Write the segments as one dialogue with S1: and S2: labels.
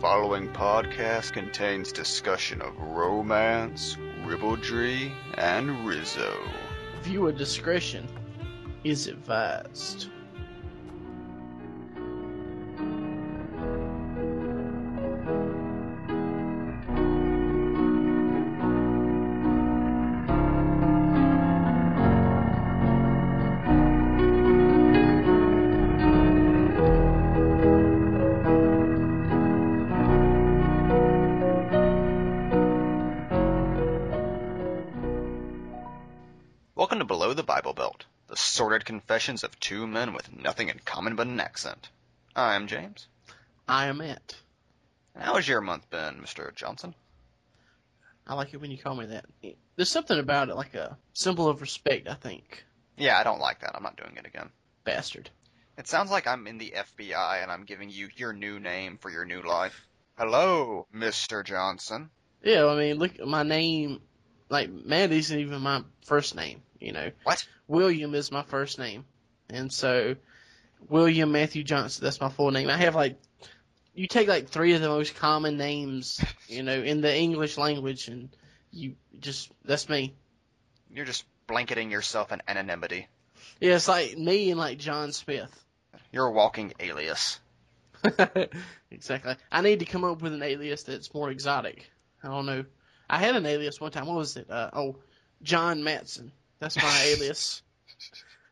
S1: following podcast contains discussion of romance, ribaldry, and Rizzo.
S2: Viewer discretion is advised.
S1: Confessions of two men with nothing in common but an accent. I'm James.
S2: I am it.
S1: How has your month been, Mr. Johnson?
S2: I like it when you call me that. There's something about it, like a symbol of respect, I think.
S1: Yeah, I don't like that. I'm not doing it again.
S2: Bastard.
S1: It sounds like I'm in the FBI and I'm giving you your new name for your new life. Hello, Mr. Johnson.
S2: Yeah, I mean, look, my name, like, Matt isn't even my first name, you know.
S1: What?
S2: William is my first name. And so, William Matthew Johnson, that's my full name. I have, like, you take, like, three of the most common names, you know, in the English language, and you just, that's me.
S1: You're just blanketing yourself in anonymity.
S2: Yeah, it's like me and, like, John Smith.
S1: You're a walking alias.
S2: exactly. I need to come up with an alias that's more exotic. I don't know. I had an alias one time. What was it? Uh, oh, John Matson. That's my alias.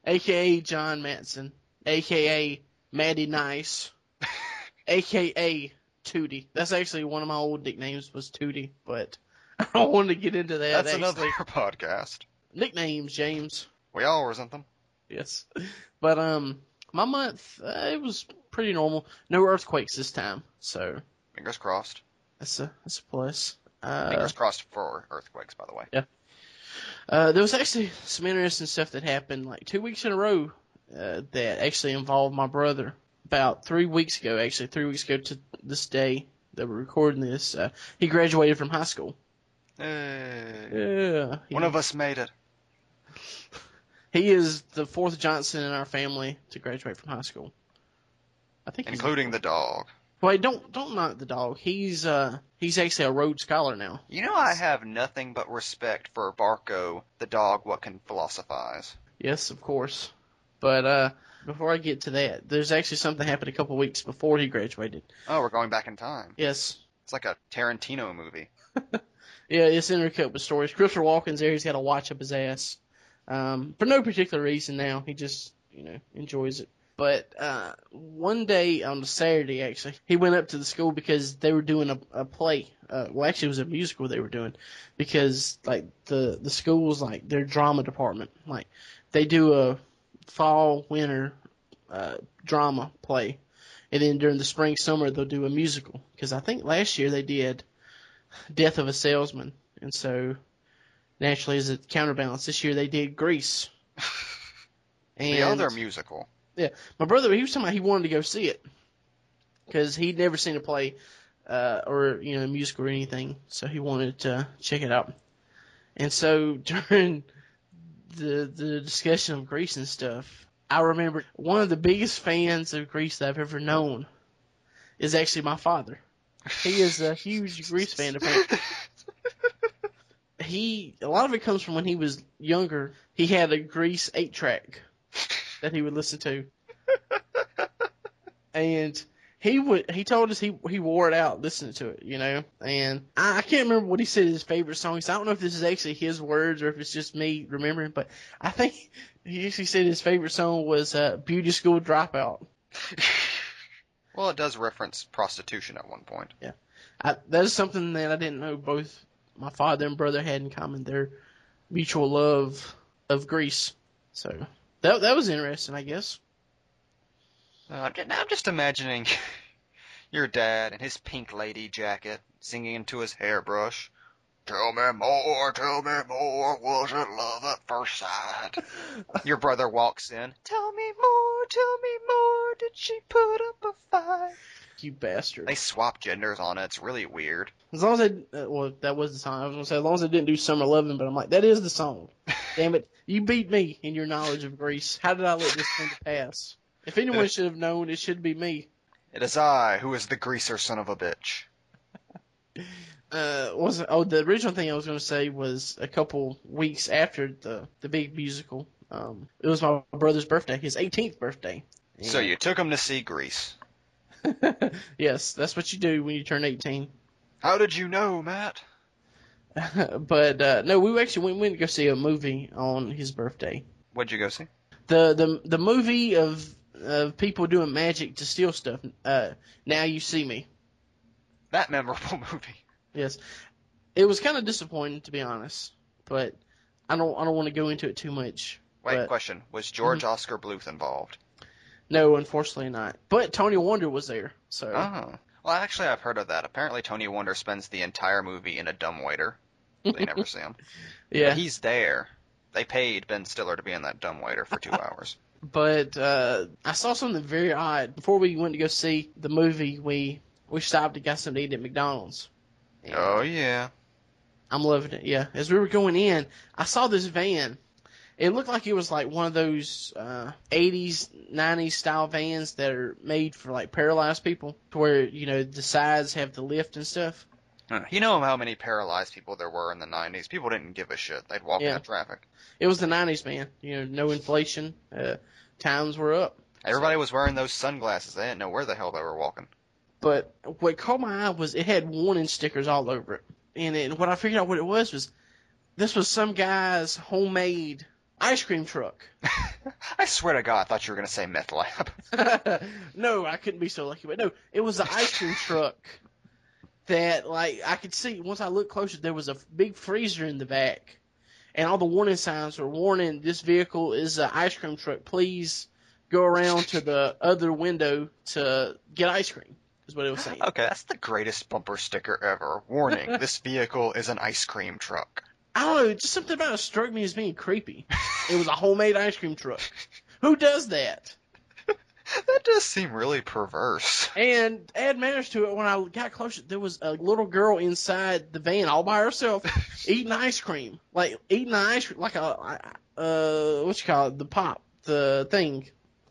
S2: AKA John Matson. AKA Maddie Nice. AKA Tootie. That's actually one of my old nicknames was Tootie, but I don't want to get into that.
S1: That's
S2: actually.
S1: another podcast.
S2: Nicknames, James.
S1: We all resent them.
S2: Yes. But um my month uh, it was pretty normal. No earthquakes this time, so
S1: Fingers crossed.
S2: that's a that's a plus. Uh,
S1: Fingers crossed for earthquakes, by the way.
S2: Uh there was actually some interesting stuff that happened like two weeks in a row uh, that actually involved my brother. About three weeks ago, actually three weeks ago to this day that we're recording this, uh, he graduated from high school.
S1: Hey,
S2: Yeah,
S1: one of us made it.
S2: he is the fourth Johnson in our family to graduate from high school. I think,
S1: Including the dog.
S2: Wait, don't don't knock the dog. He's uh he's actually a Rhodes Scholar now.
S1: You know I have nothing but respect for Barco, the dog what can philosophize.
S2: Yes, of course. But uh before I get to that, there's actually something happened a couple weeks before he graduated.
S1: Oh, we're going back in time.
S2: Yes.
S1: It's like a Tarantino movie.
S2: Yeah, it's intercut with stories. Christopher Walken's there, he's got a watch up his ass. Um for no particular reason now. He just, you know, enjoys it. But uh one day on the Saturday actually, he went up to the school because they were doing a, a play. Uh well actually it was a musical they were doing because like the the school's like their drama department. Like they do a fall winter uh drama play. And then during the spring summer they'll do a musical because I think last year they did Death of a Salesman. And so naturally as a counterbalance this year they did Grease. And
S1: the other musical.
S2: My brother, he was talking about he wanted to go see it because he'd never seen a play uh, or you know a musical or anything, so he wanted to check it out. And so during the the discussion of Grease and stuff, I remember one of the biggest fans of Grease that I've ever known is actually my father. He is a huge Grease fan. Apparently. He a lot of it comes from when he was younger. He had a Grease eight track that he would listen to and he would he told us he he wore it out listening to it, you know. And I, I can't remember what he said his favorite songs. I don't know if this is actually his words or if it's just me remembering, but I think he actually said his favorite song was uh, "Beauty School Dropout."
S1: Well, it does reference prostitution at one point.
S2: I, that is something that I didn't know both my father and brother had in common. Their mutual love of Grease. So that that was interesting, I guess.
S1: Uh, now I'm just imagining your dad in his pink lady jacket singing into his hairbrush. Tell me more, tell me more, was it love at first sight? Your brother walks in. Tell me more, tell me more, did she put up a fight?
S2: You bastard.
S1: They swap genders on it, it's really weird.
S2: As long as I, uh, well, that was the song. I was gonna say as long as I didn't do Summer Lovin', but I'm like, that is the song. Damn it, you beat me in your knowledge of Grease. How did I let this to pass? If anyone should have known, it should be me.
S1: It is I who is the greaser son of a bitch.
S2: Uh, was oh the original thing I was going to say was a couple weeks after the the big musical. Um, it was my brother's birthday, his 18th birthday.
S1: So you took him to see Grease.
S2: yes, that's what you do when you turn 18.
S1: How did you know, Matt?
S2: but uh, no, we actually went, went to go see a movie on his birthday.
S1: What'd you go see?
S2: The the the movie of of people doing magic to steal stuff. Uh, now you see me.
S1: That memorable movie.
S2: Yes, it was kind of disappointing to be honest, but I don't I don't want to go into it too much.
S1: Wait,
S2: But-
S1: question. Was George Oscar Bluth involved?
S2: No, unfortunately not. But Tony Wonder was there, so
S1: Oh. Well, actually, I've heard of that. Apparently, Tony Wonder spends the entire movie in a dumbwaiter. They never see him.
S2: yeah.
S1: But he's there. They paid Ben Stiller to be in that dumbwaiter for two hours.
S2: But uh, I saw something very odd before we went to go see the movie. We we stopped and got something to eat at McDonald's. And
S1: Oh, yeah.
S2: I'm loving it. Yeah, as we were going in, I saw this van. It looked like it was like one of those uh, 80s, 90s style vans that are made for like paralyzed people, to where you know the sides have the lift and stuff.
S1: You know how many paralyzed people there were in the 90s? People didn't give a shit. They'd walk
S2: Yeah.
S1: into traffic.
S2: It was the 90s, man. You know, no inflation. Uh, times were up.
S1: Everybody was wearing those sunglasses. They didn't know where the hell they were walking.
S2: But what caught my eye was it had warning stickers all over it. And it, what I figured out what it was was this was some guy's homemade ice cream truck.
S1: I swear to God, I thought you were going to say meth lab.
S2: no, I couldn't be so lucky. But no, it was an ice cream truck that, like, I could see once I looked closer, there was a big freezer in the back. And all the warning signs were warning this vehicle is an ice cream truck. Please go around to the other window to get ice cream, is what it was saying.
S1: Okay, that's the greatest bumper sticker ever. Warning, this vehicle is an ice cream truck.
S2: I don't know, just something about it struck me as being creepy. It was a homemade ice cream truck. Who does that?
S1: That does seem really perverse.
S2: And add matters to it, when I got closer, there was a little girl inside the van all by herself eating ice cream. Like, eating ice cream, like a, uh, what you call it, the pop, the thing.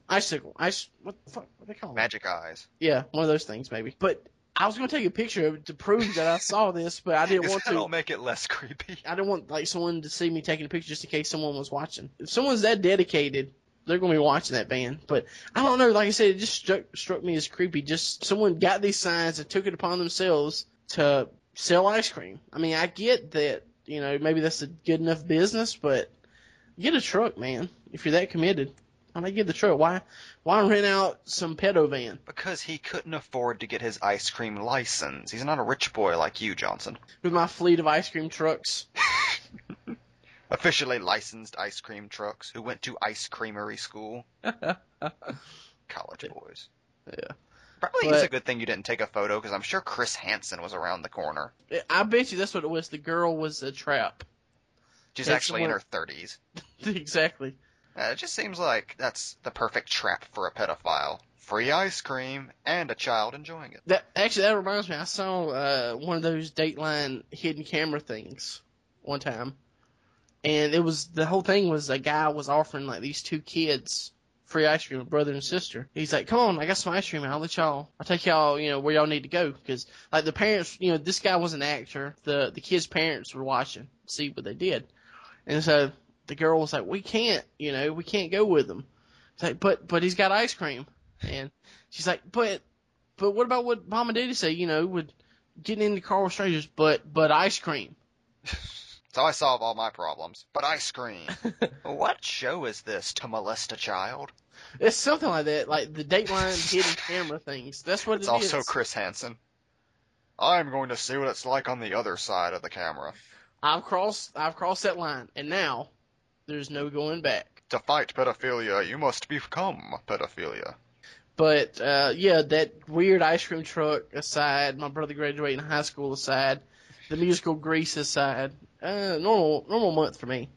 S2: Icicle. Ice, what the fuck, what they call it?
S1: Magic eyes.
S2: Yeah, one of those things, maybe. But I was going to take a picture of it to prove that I saw this, but I didn't want to.
S1: make it less creepy?
S2: I didn't want like someone to see me taking a picture just in case someone was watching. If someone's that dedicated, they're gonna be watching that band. But I don't know. Like I said, it just struck struck me as creepy. Just someone got these signs and took it upon themselves to sell ice cream. I mean, I get that. You know, maybe that's a good enough business, but get a truck, man. If you're that committed, not get the truck? Why why rent out some pedo van
S1: Because he couldn't afford to get his ice cream license. He's not a rich boy like you, Johnson.
S2: with my fleet of ice cream trucks?
S1: Officially licensed ice cream trucks who went to ice creamery school. College boys.
S2: Yeah.
S1: Probably it's a good thing you didn't take a photo because I'm sure Chris Hansen was around the corner.
S2: I bet you that's what it was. The girl was a trap.
S1: She's
S2: That's
S1: actually in her 30s.
S2: exactly.
S1: Uh, it just seems like that's the perfect trap for a pedophile. Free ice cream and a child enjoying it.
S2: That actually that reminds me. I saw uh, one of those Dateline hidden camera things one time, and it was the whole thing was a guy was offering like these two kids free ice cream, brother and sister. He's like, "Come on, I got some ice cream. I'll let y'all. I'll take y'all. You know where y'all need to go because like the parents. You know this guy was an actor. The the kids' parents were watching, see what they did, and so the girl was like, "We can't. You know, we can't go with him." It's like, but but he's got ice cream, and she's like, "But but what about what mom and daddy say, you know, with getting in the car with strangers, but but ice cream.
S1: So I solve all my problems. But ice cream. what show is this to molest a child?
S2: It's something like that, like the Dateline hidden camera things. That's what
S1: It's
S2: it
S1: also
S2: is.
S1: Chris Hansen. I'm going to see what it's like on the other side of the camera.
S2: I've crossed I've crossed that line and now there's no going back.
S1: To fight pedophilia, you must become pedophilia.
S2: But uh yeah, that weird ice cream truck aside, my brother graduating high school aside, the musical Grease aside, uh normal normal month for me.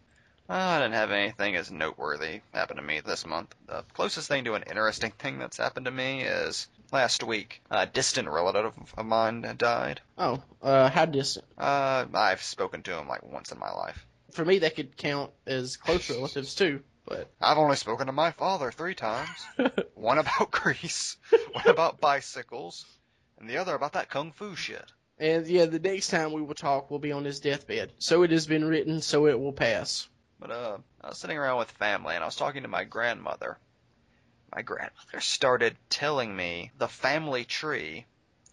S1: I didn't have anything as noteworthy happen to me this month. The closest thing to an interesting thing that's happened to me is last week. A distant relative of mine died.
S2: Oh, uh how distant?
S1: Uh, I've spoken to him like once in my life.
S2: For me that could count as close relatives too. But
S1: I've only spoken to my father three times. one about Grease, one about bicycles, and the other about that kung fu shit.
S2: and yeah, the next time we will talk will be on his deathbed. So it has been written, so it will pass.
S1: But uh, I was sitting around with family and I was talking to my grandmother. My grandmother started telling me the family tree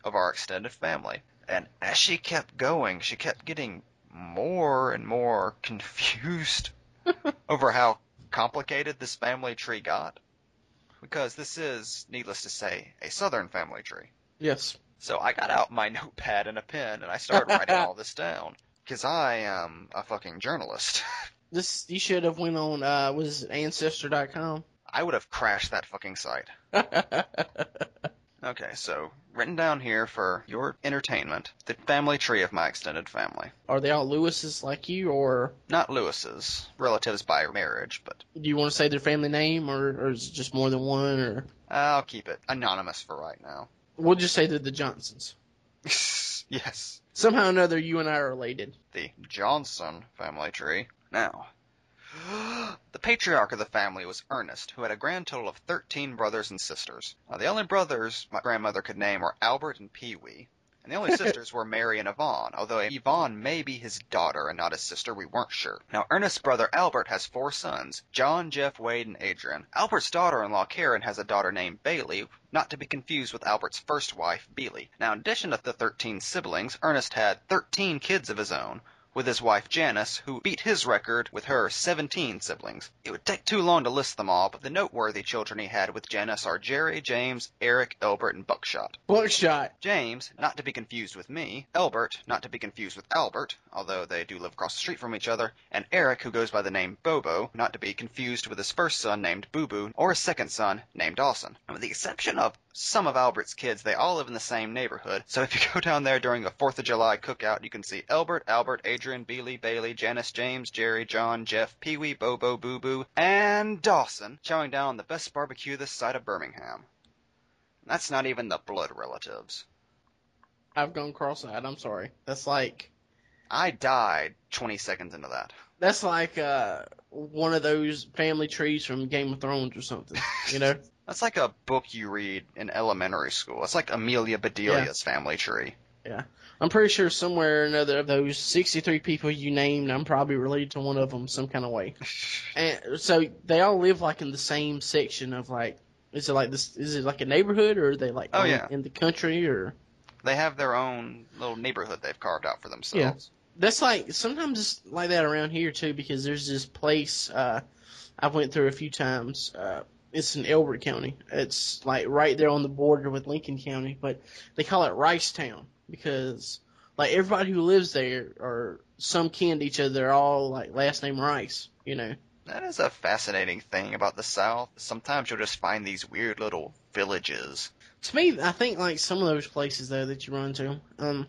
S1: of our extended family. And as she kept going, she kept getting more and more confused over how complicated this family tree got. Because this is, needless to say, a southern family tree.
S2: Yes.
S1: So I got out my notepad and a pen and I started writing all this down. Because I am a fucking journalist.
S2: This you should have went on uh was it ancestor.com.
S1: I would have crashed that fucking site. Okay, so written down here for your entertainment, the family tree of my extended family.
S2: Are they all Lewis's like you, or
S1: Not Lewis's, relatives by marriage, but
S2: do you want to say their family name, or, or is it just more than one, or
S1: I'll keep it anonymous for right now.
S2: we'll just say they're the Johnsons.
S1: yes,
S2: Somehow or another, you and I are related.
S1: the Johnson family tree. Now, the patriarch of the family was Ernest, who had a grand total of 13 brothers and sisters. Now, the only brothers my grandmother could name were Albert and Pee Wee. And the only sisters were Mary and Yvonne, although Yvonne may be his daughter and not his sister, we weren't sure. Now, Ernest's brother Albert has four sons, John, Jeff, Wade, and Adrian. Albert's daughter-in-law Karen has a daughter named Bailey, not to be confused with Albert's first wife, Beely. Now, in addition to the 13 siblings, Ernest had 13 kids of his own, with his wife Janice, who beat his record with her 17 siblings. It would take too long to list them all, but the noteworthy children he had with Janice are Jerry, James, Eric, Elbert, and Buckshot.
S2: Buckshot.
S1: James, not to be confused with me, Elbert, not to be confused with Albert, although they do live across the street from each other, and Eric, who goes by the name Bobo, not to be confused with his first son named Boo Boo, or his second son named Dawson. And with the exception of some of Albert's kids, they all live in the same neighborhood, so if you go down there during a 4th of July cookout, you can see Elbert, Albert, Adrian, Beely, Bailey, Janice, James, Jerry, John, Jeff, Pee Wee, Bobo, Boo Boo, and Dawson chowing down on the best barbecue this side of Birmingham. That's not even the blood relatives.
S2: I've gone cross-eyed. I'm sorry. That's like
S1: I died 20 seconds into that.
S2: that's like uh one of those family trees from Game of Thrones or something. You know.
S1: That's like a book you read in elementary school. It's like Amelia Bedelia's family tree.
S2: I'm pretty sure somewhere or another of those 63 people you named, I'm probably related to one of them some kind of way. And so they all live like in the same section of like, is it like this? Is it like a neighborhood or are they like
S1: Oh,
S2: in,
S1: yeah.
S2: in the country or?
S1: They have their own little neighborhood they've carved out for themselves. Yeah.
S2: That's like sometimes it's like that around here too because there's this place uh, I went through a few times. Uh, it's in Elbert County. It's like right there on the border with Lincoln County, but they call it Rice Town because like everybody who lives there are some kin to each other. They're all like last name Rice, you know.
S1: That is a fascinating thing about the South. Sometimes you'll just find these weird little villages.
S2: To me, I think like some of those places though that you run to, um,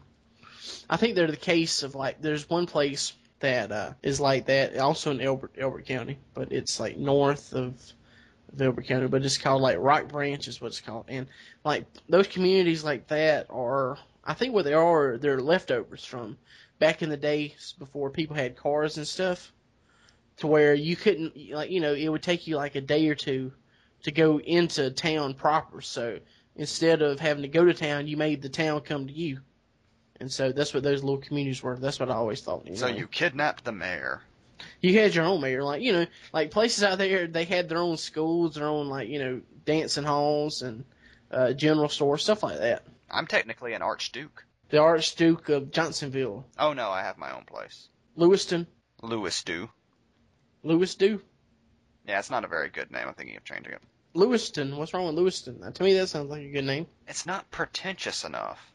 S2: I think they're the case of like there's one place that uh, is like that, also in Elbert Elbert County, but it's like north of, of Elbert County, but it's called like Rock Branch is what it's called, and like those communities like that are, I think what they are, they're leftovers from back in the days before people had cars and stuff, to where you couldn't like you know it would take you like a day or two to go into town proper, so instead of having to go to town, you made the town come to you. And so that's what those little communities were. That's what I always thought.
S1: So
S2: anyway.
S1: you kidnapped the mayor.
S2: you had your own mayor, like you know, like places out there, they had their own schools, their own like you know dancing halls and uh, general store stuff like that.
S1: I'm technically an archduke.
S2: The Archduke of Johnsonville,
S1: Oh no, I have my own place.
S2: Lewiston,
S1: Louis do.
S2: Do,
S1: Yeah, it's not a very good name. I'm thinking of changing it.
S2: Lewiston. What's wrong with Lewiston? Uh, To me, that sounds like a good name.
S1: It's not pretentious enough.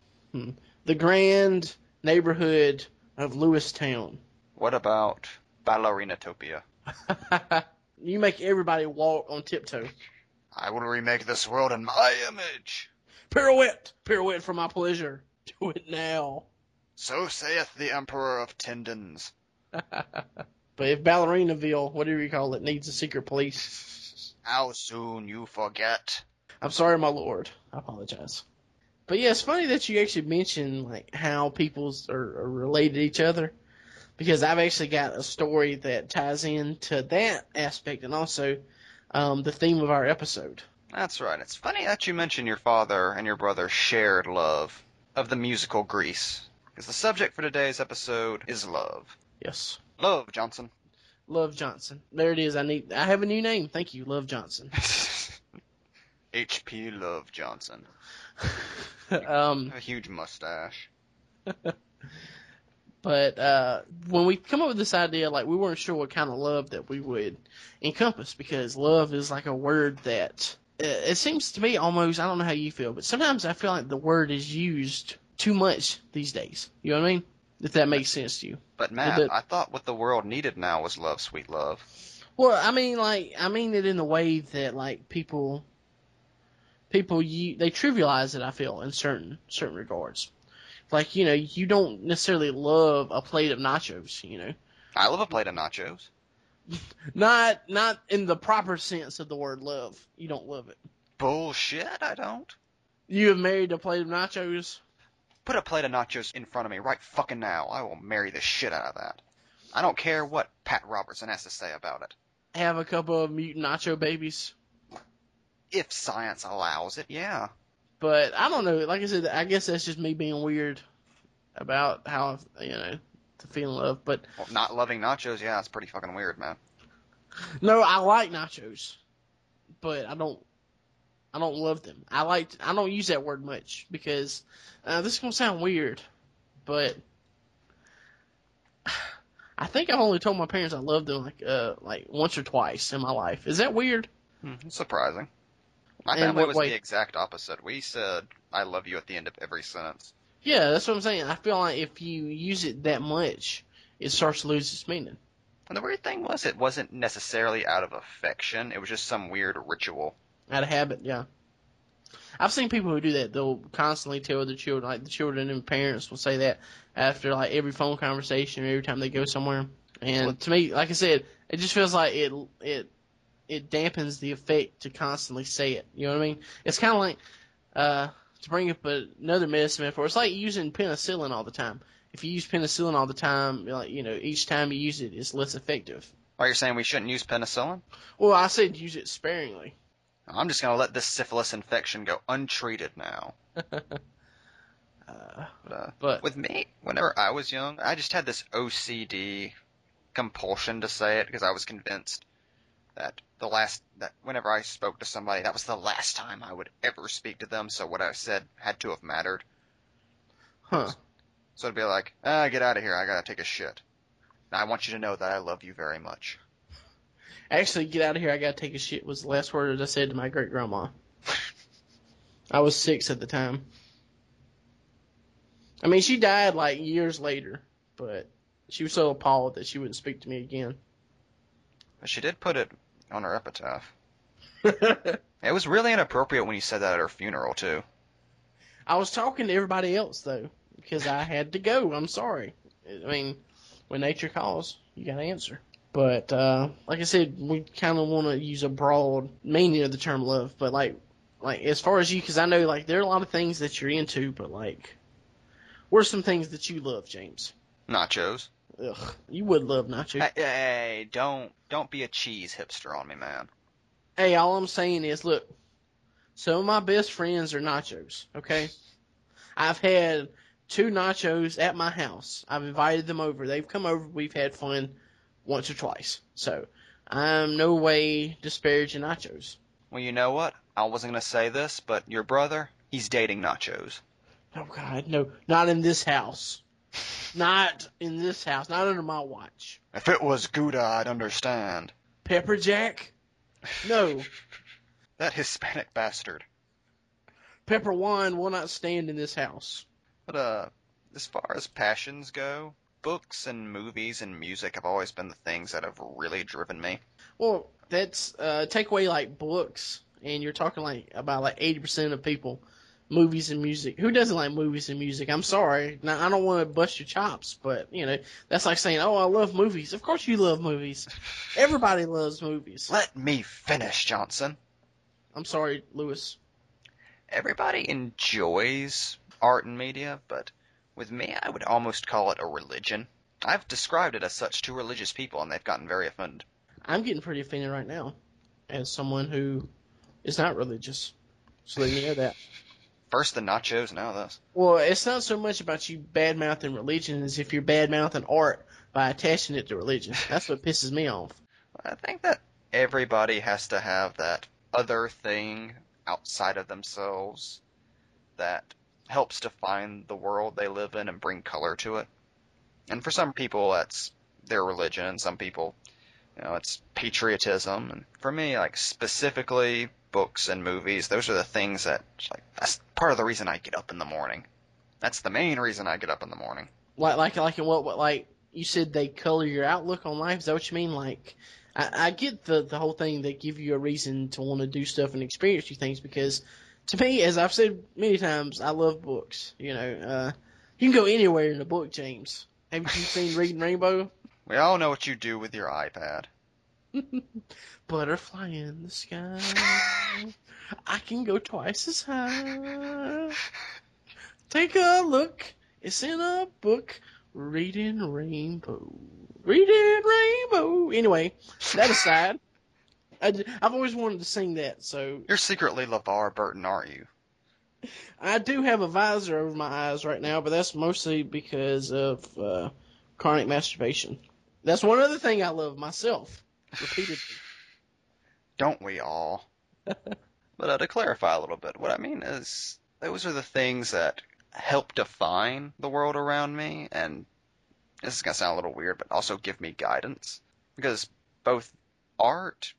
S2: The grand neighborhood of Lewistown.
S1: What about Ballerinatopia?
S2: you make everybody walk on tiptoe.
S1: I will remake this world in my image.
S2: Pirouette, pirouette for my pleasure. Do it now.
S1: So saith the Emperor of Tendons.
S2: But if Ballerina Ballerinaville, whatever you call it, needs a secret police,
S1: How soon you forget.
S2: I'm sorry, my lord. I apologize. But yeah, it's funny that you actually mentioned like how people's are, are related to each other. because I've actually got a story that ties into that aspect and also um, the theme of our episode.
S1: That's right. It's funny that you mention your father and your brother shared love of the musical Grease. Because the subject for today's episode is love.
S2: Yes.
S1: Love, Johnson.
S2: Love Johnson. There it is. I need. I have a new name. Thank you, Love Johnson.
S1: H.P. Love Johnson.
S2: um,
S1: A huge mustache.
S2: but uh, when we come up with this idea, like we weren't sure what kind of love that we would encompass because love is like a word that it seems to me almost. I don't know how you feel, but sometimes I feel like the word is used too much these days. You know what I mean? If that makes sense to you.
S1: But Matt,
S2: But-
S1: I thought what the world needed now was love, sweet love.
S2: Well, I mean, like, I mean it in the way that like people, people you they trivialize it. I feel in certain certain regards, like you know, you don't necessarily love a plate of nachos. You know,
S1: I love a plate of nachos.
S2: Not not in the proper sense of the word love. You don't love it.
S1: Bullshit, I don't.
S2: You have married a plate of nachos.
S1: Put a plate of nachos in front of me right fucking now. I will marry the shit out of that. I don't care what Pat Robertson has to say about it.
S2: Have a couple of mutant nacho babies.
S1: If science allows it, yeah.
S2: But I don't know. Like I said, I guess that's just me being weird about how you know the feeling love. But
S1: Well, not loving nachos, yeah, it's pretty fucking weird, man.
S2: No, I like nachos, but I don't. I don't love them. I like. I don't use that word much because uh, this is gonna sound weird, but I think I've only told my parents I love them like uh like once or twice in my life. Is that weird?
S1: Hmm, surprising. My
S2: In
S1: family
S2: what
S1: was
S2: way?
S1: the exact opposite. We said, I love you at the end of every sentence.
S2: Yeah, that's what I'm saying. I feel like if you use it that much, it starts to lose its meaning.
S1: And the weird thing was, it wasn't necessarily out of affection. It was just some weird ritual.
S2: Out of habit, yeah. I've seen people who do that. They'll constantly tell their children, like the children and parents will say that after like every phone conversation or every time they go somewhere. And to me, like I said, it just feels like it it it dampens the effect to constantly say it. You know what I mean? It's kind of like uh, to bring up another medicine metaphor. It's like using penicillin all the time. If you use penicillin all the time, like you know, each time you use it, it's less effective.
S1: Are you saying we shouldn't use penicillin?
S2: Well, I said use it sparingly.
S1: I'm just gonna let this syphilis infection go untreated now.
S2: Uh,
S1: But, uh,
S2: but
S1: with me, whenever I was young, I just had this OCD compulsion to say it because I was convinced that the last that whenever I spoke to somebody, that was the last time I would ever speak to them. So what I said had to have mattered.
S2: huh?
S1: So it'd be like, ah, get out of here. I gotta take a shit. Now, I want you to know that I love you very much.
S2: Actually, get out of here. I gotta take a shit. Was the last word I said to my great grandma. I was six at the time. I mean, she died like years later, but she was so appalled that she wouldn't speak to me again.
S1: But she did put it on her epitaph. It was really inappropriate when you said that at her funeral too.
S2: I was talking to everybody else though, because I had to go. I'm sorry. I mean, when nature calls, you gotta answer. But uh, like I said, we kind of want to use a broad meaning of the term love. But like, like as far as you, because I know like there are a lot of things that you're into, but like, what are some things that you love, James?
S1: Nachos.
S2: Ugh, you would love nacho.
S1: Hey, hey, don't don't be a cheese hipster on me, man.
S2: Hey, all I'm saying is, look, some of my best friends are nachos. Okay, I've had two nachos at my house. I've invited them over. They've come over. We've had fun once or twice. So I'm no way disparaging nachos.
S1: Well, you know what? I wasn't gonna say this, but your brother, he's dating nachos.
S2: Oh God, no, not in this house. Not in this house. Not under my watch.
S1: If it was Gouda, I'd understand.
S2: Pepper Jack? No.
S1: That Hispanic bastard.
S2: Pepper wine will not stand in this house.
S1: But uh, as far as passions go, books and movies and music have always been the things that have really driven me.
S2: Well, that's uh, take away like books, and you're talking like about like eighty percent of people, movies and music. Who doesn't like movies and music? I'm sorry, now I don't want to bust your chops, but you know that's like saying, "Oh, I love movies." Of course you love movies. Everybody loves movies.
S1: Let me finish, Johnson.
S2: I'm sorry, Lewis.
S1: Everybody enjoys art and media, but with me, I would almost call it a religion. I've described it as such to religious people, and they've gotten very offended.
S2: I'm getting pretty offended right now, as someone who is not religious. So let me know that.
S1: First the nachos, now this.
S2: Well, it's not so much about you bad mouthing religion as if you're bad mouthing art by attaching it to religion. That's what pisses me off.
S1: I think that everybody has to have that other thing outside of themselves that helps define the world they live in and bring color to it. And for some people, that's their religion, and some people, you know, it's patriotism. And for me, like specifically books and movies, those are the things that, like, that's part of the reason I get up in the morning. That's the main reason I get up in the morning.
S2: Like, like, like, in what, what, like, you said they color your outlook on life. Is that what you mean? Like, I, I get the the whole thing. They give you a reason to want to do stuff and experience new things because, to me, as I've said many times, I love books. You know, uh, you can go anywhere in a book, James. Have you seen Reading Rainbow?
S1: We all know what you do with your iPad.
S2: Butterfly in the sky. I can go twice as high. Take a look. It's in a book. Reading Rainbow. Reading Rainbow. Anyway, that aside, I, have always wanted to sing that, so.
S1: You're secretly LeVar Burton, aren't you?
S2: I do have a visor over my eyes right now, but that's mostly because of uh, chronic masturbation. That's one other thing I love myself, repeatedly.
S1: Don't we all? but uh, to clarify a little bit, what I mean is those are the things that help define the world around me, and this is gonna sound a little weird, but also give me guidance because both art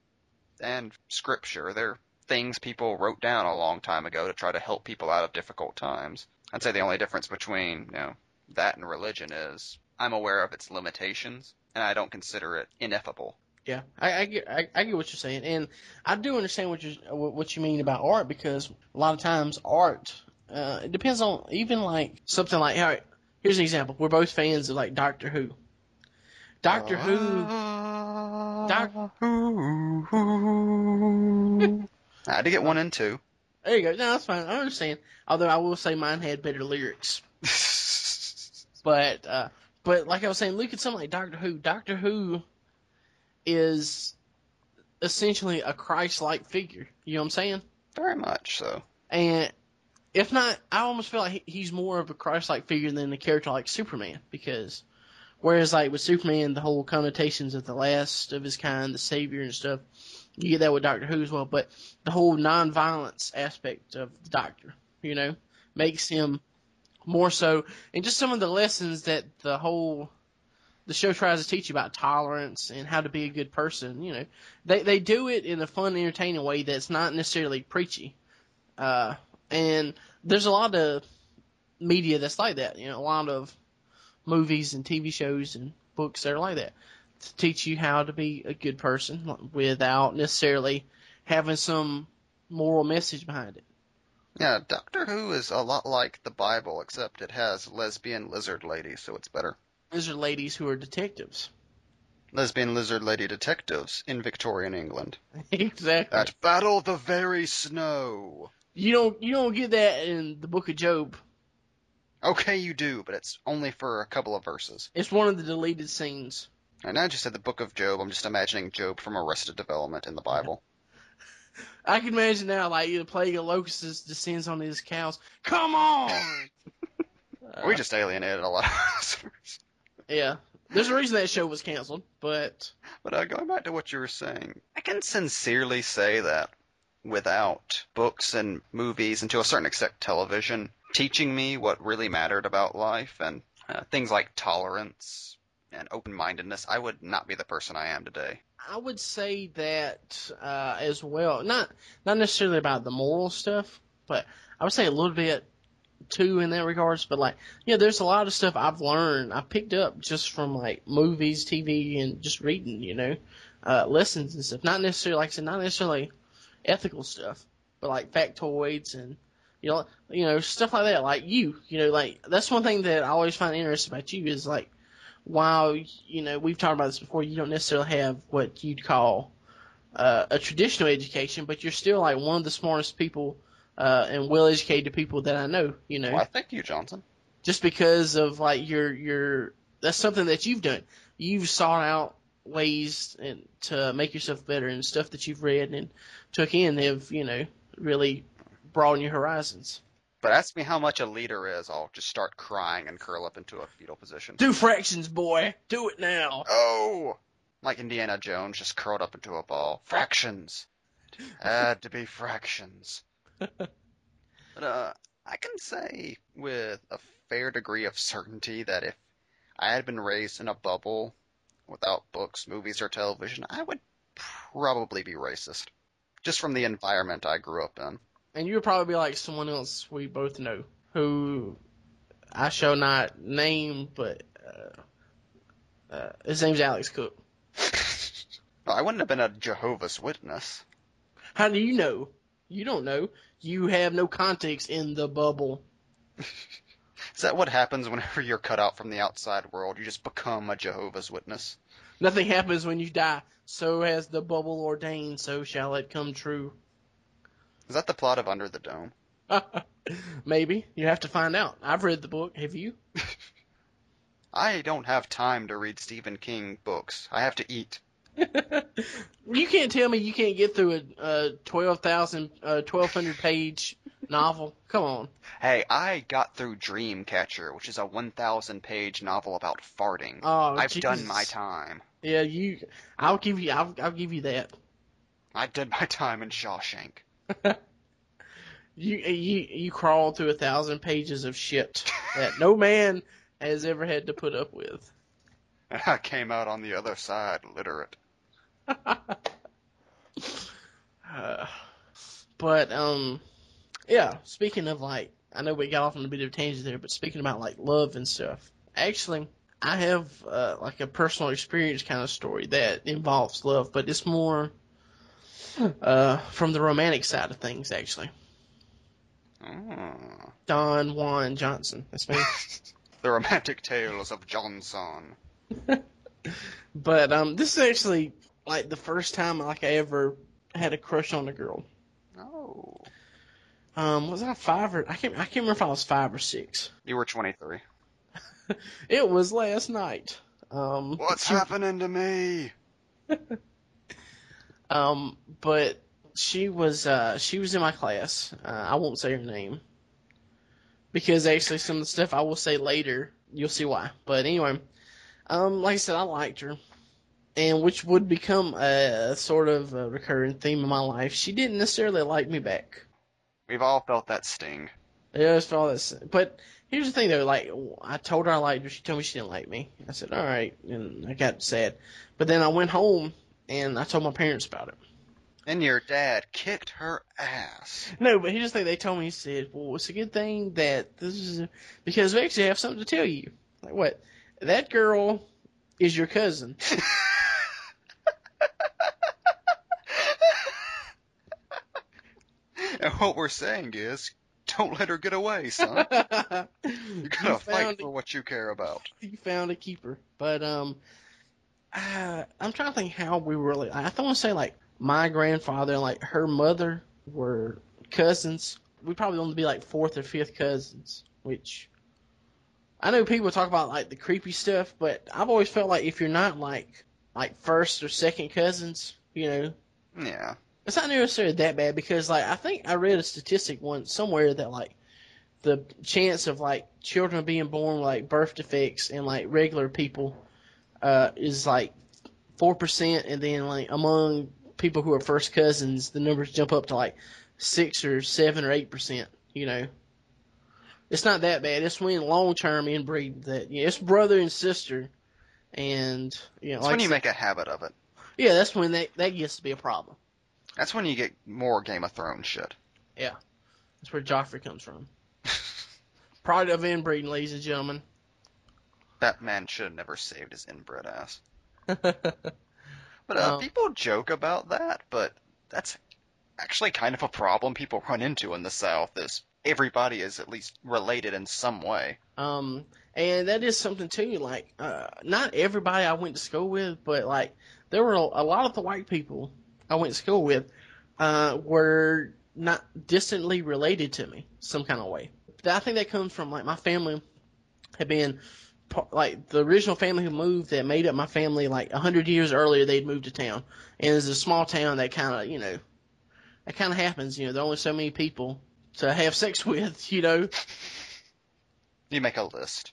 S1: and scripture, they're things people wrote down a long time ago to try to help people out of difficult times. I'd say the only difference between, you know, that and religion is I'm aware of its limitations and I don't consider it ineffable.
S2: Yeah, I, I get I, I, get what you're saying, and I do understand what you what you mean about art because a lot of times art uh, it depends on even like something like all right. Here's an example. We're both fans of like Doctor Who. Doctor uh, Who.
S1: Doctor Who. I had to get one and two.
S2: There you go. No, that's fine. I understand. Although I will say mine had better lyrics. but uh, but like I was saying, look at something like Doctor Who. Doctor Who is essentially a Christ-like figure. You know what I'm saying?
S1: Very much so.
S2: And if not, I almost feel like he's more of a Christ-like figure than a character like Superman because whereas like with Superman, the whole connotations of the last of his kind, the savior and stuff, you get that with Doctor Who as well. But the whole non-violence aspect of the Doctor, you know, makes him more so, and just some of the lessons that the whole the show tries to teach you about tolerance and how to be a good person. You know, they they do it in a fun, entertaining way that's not necessarily preachy. Uh, and there's a lot of media that's like that. You know, a lot of movies and TV shows and books that are like that to teach you how to be a good person without necessarily having some moral message behind it.
S1: Yeah, Doctor Who is a lot like the Bible, except it has lesbian lizard ladies, so it's better.
S2: Lizard ladies who are detectives.
S1: Lesbian lizard lady detectives in Victorian England.
S2: exactly.
S1: At Battle the Very Snow.
S2: You don't you don't get that in the Book of Job.
S1: Okay, you do, but it's only for a couple of verses.
S2: It's one of the deleted scenes.
S1: And I just said the Book of Job. I'm just imagining Job from Arrested Development in the Bible.
S2: I can imagine now, like the plague of locusts descends on his cows. Come on!
S1: we just alienated a lot of listeners.
S2: Yeah, there's a reason that show was canceled, but.
S1: But uh, going back to what you were saying, I can sincerely say that without books and movies, and to a certain extent television, teaching me what really mattered about life and uh, things like tolerance and open-mindedness, I would not be the person I am today.
S2: I would say that uh, as well. Not not necessarily about the moral stuff, but I would say a little bit too in that regards. But like, yeah, there's a lot of stuff I've learned, I picked up just from like movies, TV, and just reading. You know, uh, lessons and stuff. Not necessarily, like I said, not necessarily ethical stuff, but like factoids and you know, you know stuff like that. Like you, you know, like that's one thing that I always find interesting about you is like while you know we've talked about this before, you don't necessarily have what you'd call uh, a traditional education, but you're still like one of the smartest people uh, and well-educated people that I know. You know,
S1: well, thank you, Johnson.
S2: Just because of like your your that's something that you've done. You've sought out ways and to make yourself better and stuff that you've read and took in have, you know, really broadened your horizons.
S1: But ask me how much a leader is, I'll just start crying and curl up into a fetal position.
S2: Do fractions, boy. Do it now.
S1: Oh! Like Indiana Jones, just curled up into a ball. Fractions! Had to be fractions. but, uh, I can say with a fair degree of certainty that if I had been raised in a bubble without books, movies, or television, I would probably be racist. Just from the environment I grew up in.
S2: And you would probably be like someone else we both know, who I shall not name, but uh, uh, his name's Alex Cook.
S1: I wouldn't have been a Jehovah's Witness.
S2: How do you know? You don't know. You have no context in the bubble.
S1: Is that what happens whenever you're cut out from the outside world? You just become a Jehovah's Witness.
S2: Nothing happens when you die. So has the bubble ordained, so shall it come true.
S1: Is that the plot of Under the Dome?
S2: Maybe. You have to find out. I've read the book. Have you?
S1: I don't have time to read Stephen King books. I have to eat.
S2: you can't tell me you can't get through a, a 12,000, uh, 1,200 page novel. Come on.
S1: Hey, I got through Dreamcatcher, which is a 1,000 page novel about farting.
S2: Oh,
S1: I've
S2: Jesus.
S1: done my time.
S2: Yeah, you. I'll give you. I'll, I'll give you that.
S1: I did my time in Shawshank.
S2: You you you crawled through a thousand pages of shit that no man has ever had to put up with.
S1: And I came out on the other side literate.
S2: Uh, but um, yeah. Speaking of like, I know we got off on a bit of a tangent there, but speaking about like love and stuff, actually, I have uh, like a personal experience kind of story that involves love, but it's more uh from the romantic side of things, actually.
S1: Oh.
S2: Don Juan Johnson. That's me.
S1: The romantic tales of Johnson.
S2: But um, this is actually like the first time like I ever had a crush on a girl.
S1: Oh.
S2: Um, was I five or I can't I can't remember if I was five or six.
S1: You were 23.
S2: It was last night. Um,
S1: What's happening to me?
S2: Um, but she was uh she was in my class. Uh, I won't say her name because actually some of the stuff I will say later you'll see why. But anyway, um, like I said, I liked her, and which would become a sort of a recurring theme in my life. She didn't necessarily like me back.
S1: We've all felt that sting.
S2: Yeah, it's all this. But here's the thing though, like I told her I liked her, she told me she didn't like me. I said, all right, and I got sad. But then I went home and I told my parents about it.
S1: And your dad kicked her ass.
S2: No, but here's the thing. They told me, he said, well, it's a good thing that this is, because we actually have something to tell you. Like, what? That girl is your cousin.
S1: and what we're saying is, don't let her get away, son.
S2: you
S1: You gotta fight
S2: found,
S1: for what you care about.
S2: you found a keeper. But, um, uh, I'm trying to think how we really, I don't want to say like my grandfather and like her mother were cousins. We probably only be like fourth or fifth cousins, which I know people talk about like the creepy stuff, but I've always felt like if you're not like like first or second cousins, you know,
S1: Yeah.
S2: It's not necessarily that bad because like I think I read a statistic once somewhere that like the chance of like children being born with like birth defects and like regular people uh is like four percent and then like among people who are first cousins the numbers jump up to like six or seven or eight percent, you know. It's not that bad. It's when long term inbreed that yeah, it's brother and sister and you know
S1: It's
S2: like
S1: when you make a habit of it.
S2: yeah, that's when that that gets to be a problem.
S1: That's when you get more Game of Thrones shit. Yeah.
S2: That's where Joffrey comes from. Product of inbreeding, ladies and gentlemen.
S1: That man should have never saved his inbred ass. But uh,
S2: Um,
S1: people joke about that, but that's actually kind of a problem people run into in the South. Is everybody is at least related in some way.
S2: um, and that is something too. Like, uh, not everybody I went to school with, but like, there were a, a lot of the white people I went to school with, uh, were not distantly related to me, some kind of way. But I think that comes from like my family had been like the original family who moved that made up my family like a hundred years earlier they'd moved to town, and it's a small town that kind of you know, that kind of happens. You know, there are only so many people to have sex with. You know,
S1: You make a list.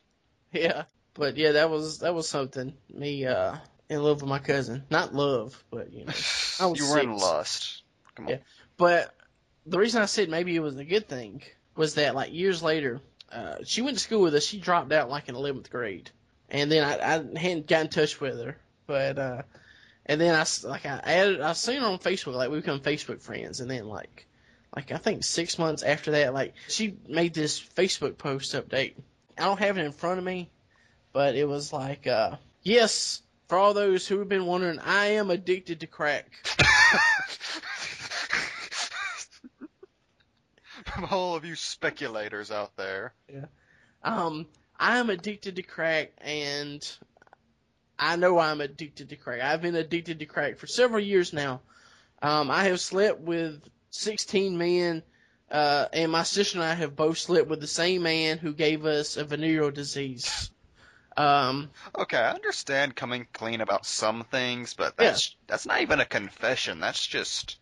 S2: yeah. But yeah, that was that was something. Me uh in love with my cousin, not love, but you know. I was
S1: you were in lust. Come on.
S2: Yeah. But the reason I said maybe it was a good thing was that like years later, uh, she went to school with us. She dropped out like in eleventh grade, and then I, I hadn't got in touch with her. But uh, and then I like I added I seen her on Facebook. Like we become Facebook friends, and then like like I think six months after that, like she made this Facebook post update. I don't have it in front of me, but it was like uh, yes. For all those who have been wondering, I am addicted to crack.
S1: From all of you speculators out there.
S2: Um, I'm addicted to crack, and I know I'm addicted to crack. I've been addicted to crack for several years now. Um, I have slept with 16 men, uh, and my sister and I have both slept with the same man who gave us a venereal disease. Um,
S1: Okay, I understand coming clean about some things, but that's that's not even a confession. That's just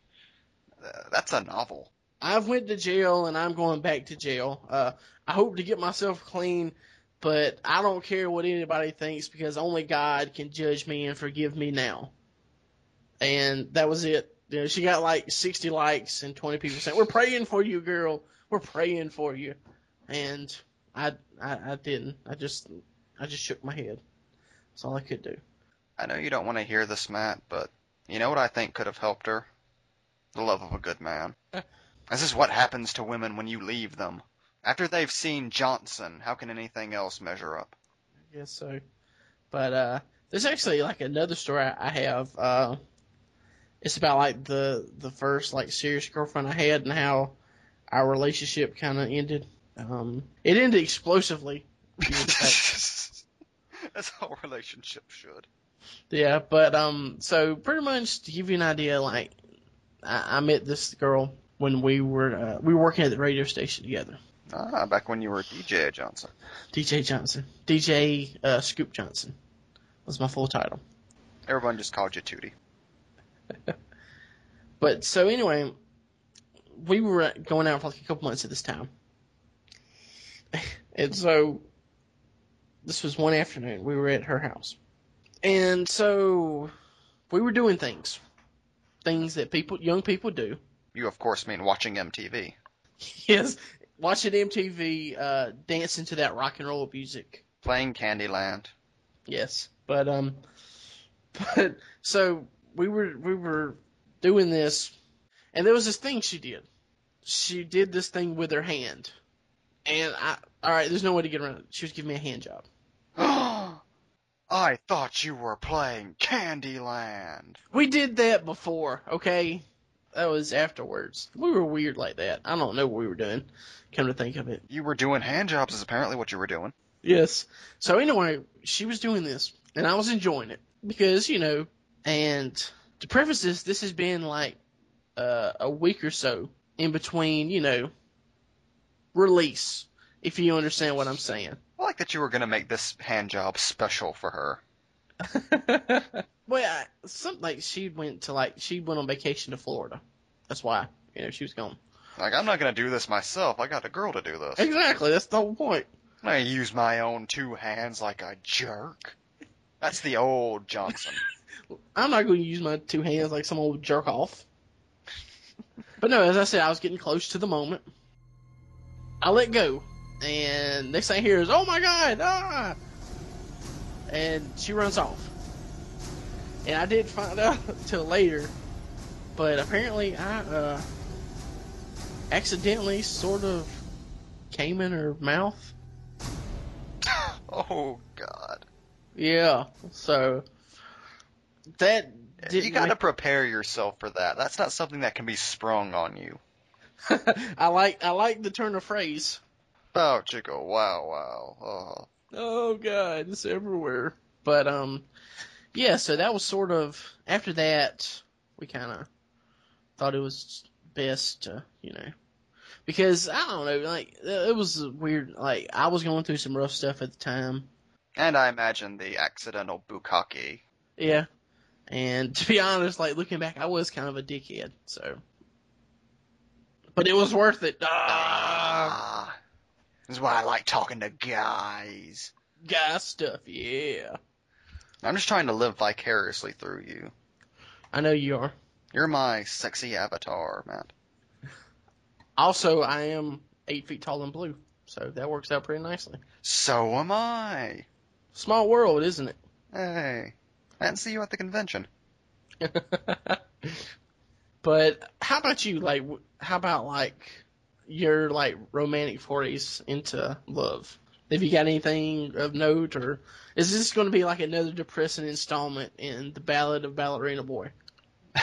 S1: uh, that's a novel.
S2: I've went to jail and I'm going back to jail. Uh, I hope to get myself clean, but I don't care what anybody thinks because only God can judge me and forgive me now. And that was it. You know, she got like 60 likes and 20 people saying, "We're praying for you, girl. We're praying for you." And I, I, I didn't. I just, I just shook my head. That's all I could do.
S1: I know you don't want to hear this, Matt, but you know what I think could have helped her? The love of a good man. This is what happens to women when you leave them. After they've seen Johnson, how can anything else measure up?
S2: I guess so. But uh there's actually like another story I I have. Uh it's about like the the first like serious girlfriend I had and how our relationship kind of ended. Um it ended explosively. you would say.
S1: That's how relationships should.
S2: yeah, but um so pretty much to give you an idea like I, I met this girl when we were uh, we were working at the radio station together.
S1: Ah, back when you were DJ Johnson.
S2: DJ Johnson. DJ uh, Scoop Johnson was my full title.
S1: Everyone just called you Tootie.
S2: But so anyway, we were going out for like a couple months at this time, and so this was one afternoon. We were at her house, and so we were doing things, things that people, young people do.
S1: You, of course, mean watching MTV.
S2: Yes, watching MTV, uh, dancing to that rock and roll music.
S1: Playing Candyland.
S2: Yes, but um, but so we were we were doing this, and there was this thing she did. She did this thing with her hand, and I all right. There's no way to get around it. She was giving me a hand job.
S1: I thought you were playing Candyland.
S2: We did that before, okay? That was afterwards. We were weird like that. I don't know what we were doing. Come to think of it.
S1: You were doing hand jobs is apparently what you were doing.
S2: Yes. So anyway, she was doing this, and I was enjoying it because you know. And to preface this, this has been like uh, a week or so in between, you know, release. If you understand what I'm saying.
S1: I like that you were going to make this hand job special for her.
S2: well, I, something like she went to like she went on vacation to Florida. That's why you know she was gone.
S1: Like, I'm not going to do this myself. I got a girl to do this.
S2: Exactly. That's the whole point.
S1: I use my own two hands like a jerk. That's the old Johnson.
S2: I'm not going to use my two hands like some old jerk off. But no, as I said, I was getting close to the moment. I let go, and next thing I hear is, "Oh my god!" Ah! And she runs off. And I didn't find out till later, but apparently I uh, accidentally sort of came in her mouth.
S1: oh, God.
S2: Yeah, so that
S1: you got to
S2: make-
S1: prepare yourself for that. That's not something that can be sprung on you.
S2: I like I like the turn of phrase.
S1: Oh, Chico, wow, wow. Oh.
S2: Oh god, it's everywhere. But um, yeah. So that was sort of after that. We kind of thought it was best to you know because I don't know like it was weird. Like I was going through some rough stuff at the time.
S1: And I imagine the accidental bukkake.
S2: Yeah. And to be honest, like looking back, I was kind of a dickhead, so. But it was worth it. Ah,
S1: Ah, this is why I like talking to guys.
S2: guy stuff, yeah.
S1: I'm just trying to live vicariously through you.
S2: I know you are.
S1: You're my sexy avatar, Matt.
S2: Also, I am eight feet tall and blue, so that works out pretty nicely.
S1: So am I.
S2: Small world, isn't it?
S1: Hey, I didn't see you at the convention.
S2: it? but how about you? Like, how about like your like romantic forays into love? Have you got anything of note, or is this going to be like another depressing installment in the Ballad of Ballerina Boy?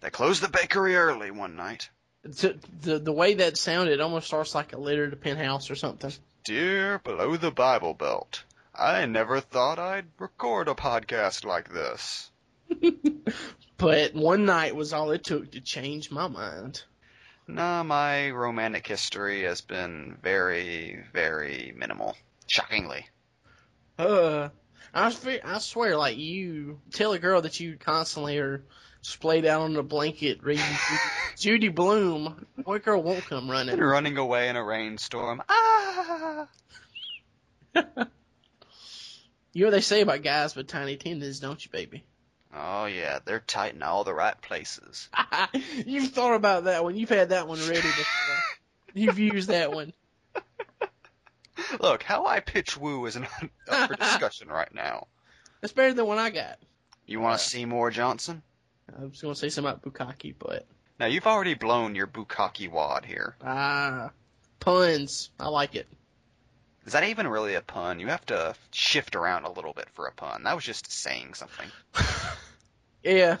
S1: They closed the bakery early one night.
S2: The, the the way that sounded almost starts like a letter to Penthouse or something.
S1: Dear below the Bible Belt, I never thought I'd record a podcast like this.
S2: But one night was all it took to change my mind.
S1: Nah, my romantic history has been very, very minimal. Shockingly.
S2: Uh, I swear, I swear, like you tell a girl that you constantly are splayed out on a blanket reading Judy Blume, boy girl won't come running.
S1: Running away in a rainstorm. Ah!
S2: You know what they say about guys with tiny tendons, don't you, baby?
S1: Oh yeah, they're tight in all the right places.
S2: You've thought about that one. You've had that one ready before. You've used that one.
S1: Look, how I pitch woo is not up for discussion right now.
S2: It's better than what I got.
S1: You want to see more Johnson?
S2: I was going to say something about bukkake, but
S1: Now you've already blown your bukkake wad here.
S2: ah, puns. I like it.
S1: Is that even really a pun? You have to shift around a little bit for a pun. That was just saying something.
S2: Yeah,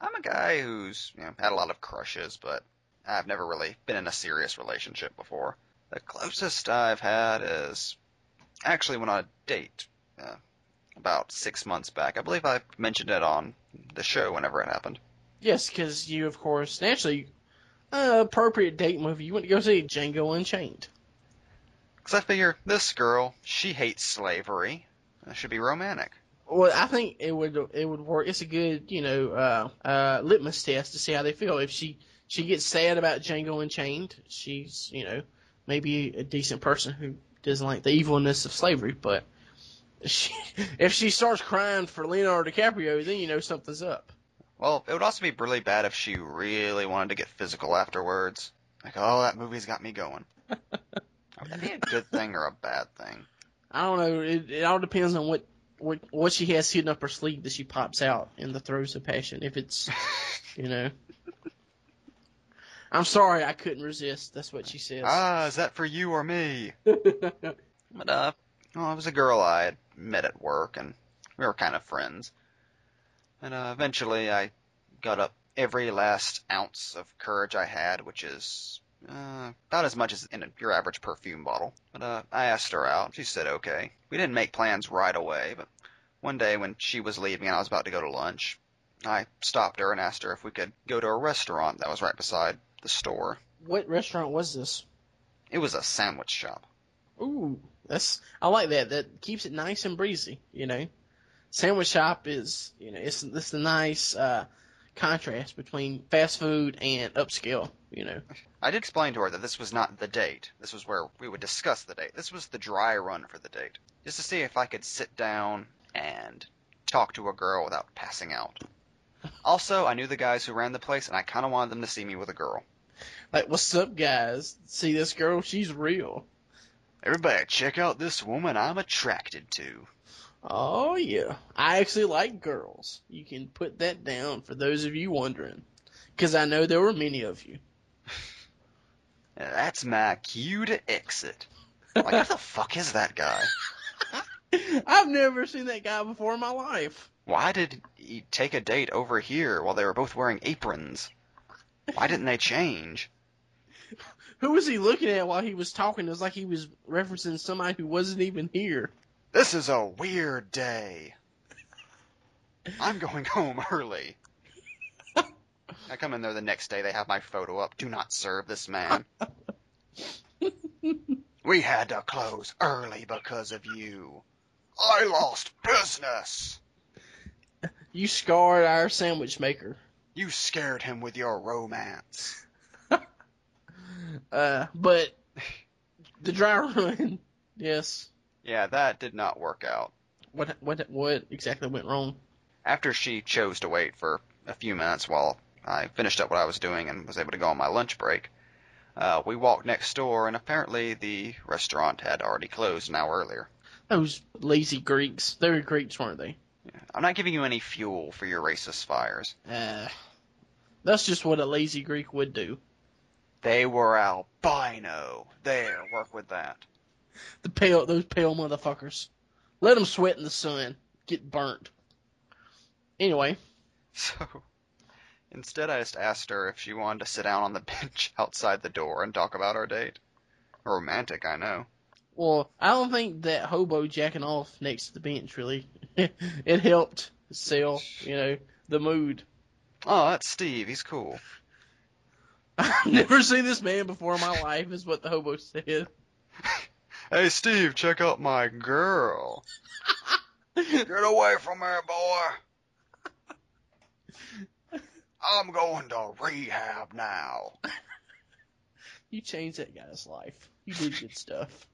S1: I'm a guy who's you know, had a lot of crushes, but I've never really been in a serious relationship before. The closest I've had is actually went on a date uh, about six months back. I believe I mentioned it on the show whenever it happened.
S2: yes, because you, of course, naturally, uh, appropriate date movie. You went to go see Django Unchained.
S1: Because I figure this girl, she hates slavery. It should be romantic.
S2: Well, I think it would it would work. It's a good you know uh, uh, litmus test to see how they feel. If she she gets sad about Django Unchained, she's you know maybe a decent person who doesn't like the evilness of slavery. But she, if she starts crying for Leonardo DiCaprio, then you know something's up.
S1: Well, it would also be really bad if she really wanted to get physical afterwards. Like, oh, that movie's got me going. Would that be a good thing or a bad thing?
S2: I don't know. It, it all depends on what, what what she has hidden up her sleeve that she pops out in the throes of passion. If it's you know. I'm sorry, I couldn't resist. That's what she says.
S1: ah, is that for you or me? But, uh, well, it was a girl I had met at work, and we were kind of friends. And, uh, eventually I got up every last ounce of courage I had, which is, uh, about as much as in a, your average perfume bottle. But, uh, I asked her out. She said okay. We didn't make plans right away, but one day when she was leaving and I was about to go to lunch, I stopped her and asked her if we could go to a restaurant that was right beside the store.
S2: what restaurant was this?
S1: It was a sandwich shop.
S2: Ooh, that's I like that. That keeps it nice and breezy. You know, sandwich shop is you know it's it's a nice uh, contrast between fast food and upscale. You know,
S1: I did explain to her that this was not the date. This was where we would discuss the date. This was the dry run for the date. Just to see if I could sit down and talk to a girl without passing out. Also, I knew the guys who ran the place, and I kind of wanted them to see me with a girl.
S2: like what's up, guys? See this girl? She's real.
S1: Everybody, check out this woman I'm attracted to.
S2: Oh yeah, I actually like girls. You can put that down for those of you wondering, because I know there were many of you.
S1: That's my cue to exit. Like, who the fuck is that guy?
S2: I've never seen that guy before in my life.
S1: Why did he take a date over here while they were both wearing aprons? Why didn't they change?
S2: Who was he looking at while he was talking? It was like he was referencing somebody who wasn't even here.
S1: This is a weird day. I'm going home early. I come in there the next day, they have my photo up. Do not serve this man. we had to close early because of you. I lost business.
S2: You scarred our sandwich maker.
S1: You scared him with your romance.
S2: Uh, but the dry run, yes.
S1: Yeah, that did not work out.
S2: What what what exactly went wrong?
S1: After she chose to wait for a few minutes while I finished up what I was doing and was able to go on my lunch break, uh, we walked next door and apparently the restaurant had already closed an hour earlier.
S2: Those lazy Greeks. They were Greeks, weren't they?
S1: I'm not giving you any fuel for your racist fires.
S2: Uh, that's just what a lazy Greek would do.
S1: They were albino. There, work with that.
S2: The pale, those pale motherfuckers. Let them sweat in the sun, get burnt. Anyway,
S1: So, instead I just asked her if she wanted to sit down on the bench outside the door and talk about our date. Romantic, I know.
S2: well, I don't think that hobo jacking off next to the bench really it helped sell, you know, the mood.
S1: Oh, that's Steve. He's cool.
S2: I've never seen this man before in my life, is what the hobo said.
S1: Hey, Steve, check out my girl. Get away from her, boy. I'm going to rehab now.
S2: You changed that guy's life. You did good stuff.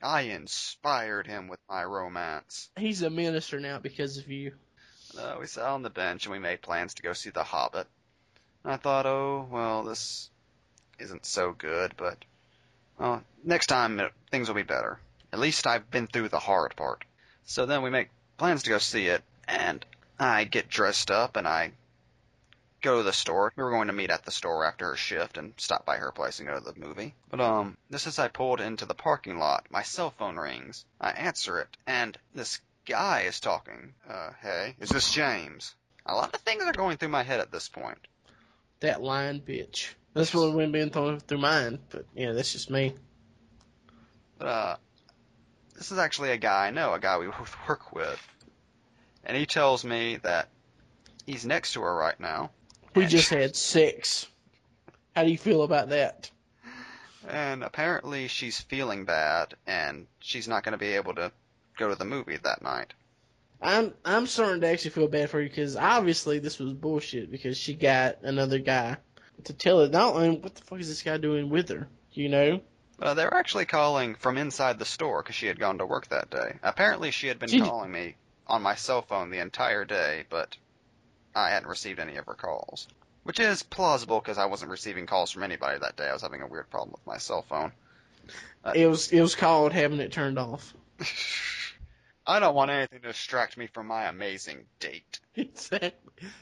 S1: I inspired him with my romance.
S2: He's a minister now because of you.
S1: Uh, we sat on the bench and we made plans to go see The Hobbit. And I thought, oh, well, this isn't so good, but, well, next time it, things will be better. At least I've been through the hard part. So then we make plans to go see it, and I get dressed up and I go to the store. We were going to meet at the store after her shift and stop by her place and go to the movie. But, um, just as I pulled into the parking lot, my cell phone rings. I answer it, and this guy is talking. Uh, hey, is this James? A lot of things are going through my head at this point.
S2: That lying bitch. That's what went been through through mine, but yeah, that's just me.
S1: But, uh, this is actually a guy I know, a guy we both work with. And he tells me that he's next to her right now.
S2: We just had sex. How do you feel about that?
S1: And apparently she's feeling bad, and she's not going to be able to go to the movie that night.
S2: I'm I'm starting to actually feel bad for you because obviously this was bullshit because she got another guy to tell her not only what the fuck is this guy doing with her, you know?
S1: Uh, they were actually calling from inside the store because she had gone to work that day. Apparently, she had been
S2: She-
S1: calling me on my cell phone the entire day, but I hadn't received any of her calls. Which is plausible because I wasn't receiving calls from anybody that day. I was having a weird problem with my cell phone. Uh,
S2: It was it was called having it turned off.
S1: I don't want anything to distract me from my amazing date.
S2: Exactly.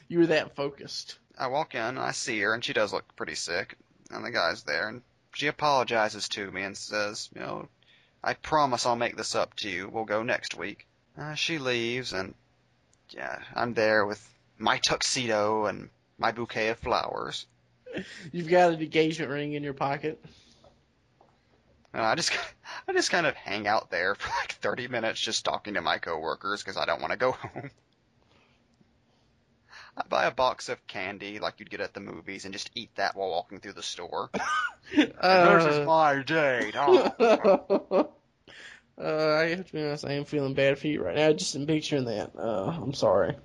S2: You were that focused.
S1: I walk in and I see her, and she does look pretty sick. And the guy's there, and she apologizes to me and says, you know, I promise I'll make this up to you. We'll go next week. Uh, she leaves, and yeah, I'm there with my tuxedo and my bouquet of flowers.
S2: You've got an engagement ring in your pocket.
S1: And I just, I just kind of hang out there for like 30 minutes, just talking to my coworkers because I don't want to go home. I buy a box of candy like you'd get at the movies and just eat that while walking through the store. this is
S2: Uh,
S1: my date. Oh.
S2: uh, I have to be honest, I am feeling bad for you right now, just in picturing that. Uh, I'm sorry.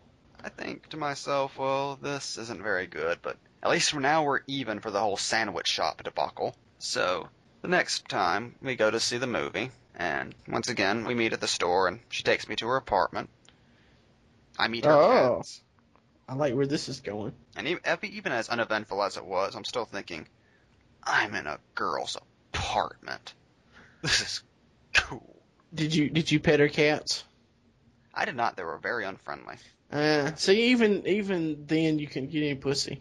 S1: I think to myself, well, this isn't very good, but at least for now we're even for the whole sandwich shop debacle. So, the next time we go to see the movie, and once again we meet at the store, and she takes me to her apartment. I meet her
S2: Oh.
S1: cats.
S2: I like where this is going.
S1: And even, even as uneventful as it was, I'm still thinking, I'm in a girl's apartment. This is cool.
S2: Did you did you pet her cats?
S1: I did not. They were very unfriendly.
S2: Uh, see, even even then you can get any pussy.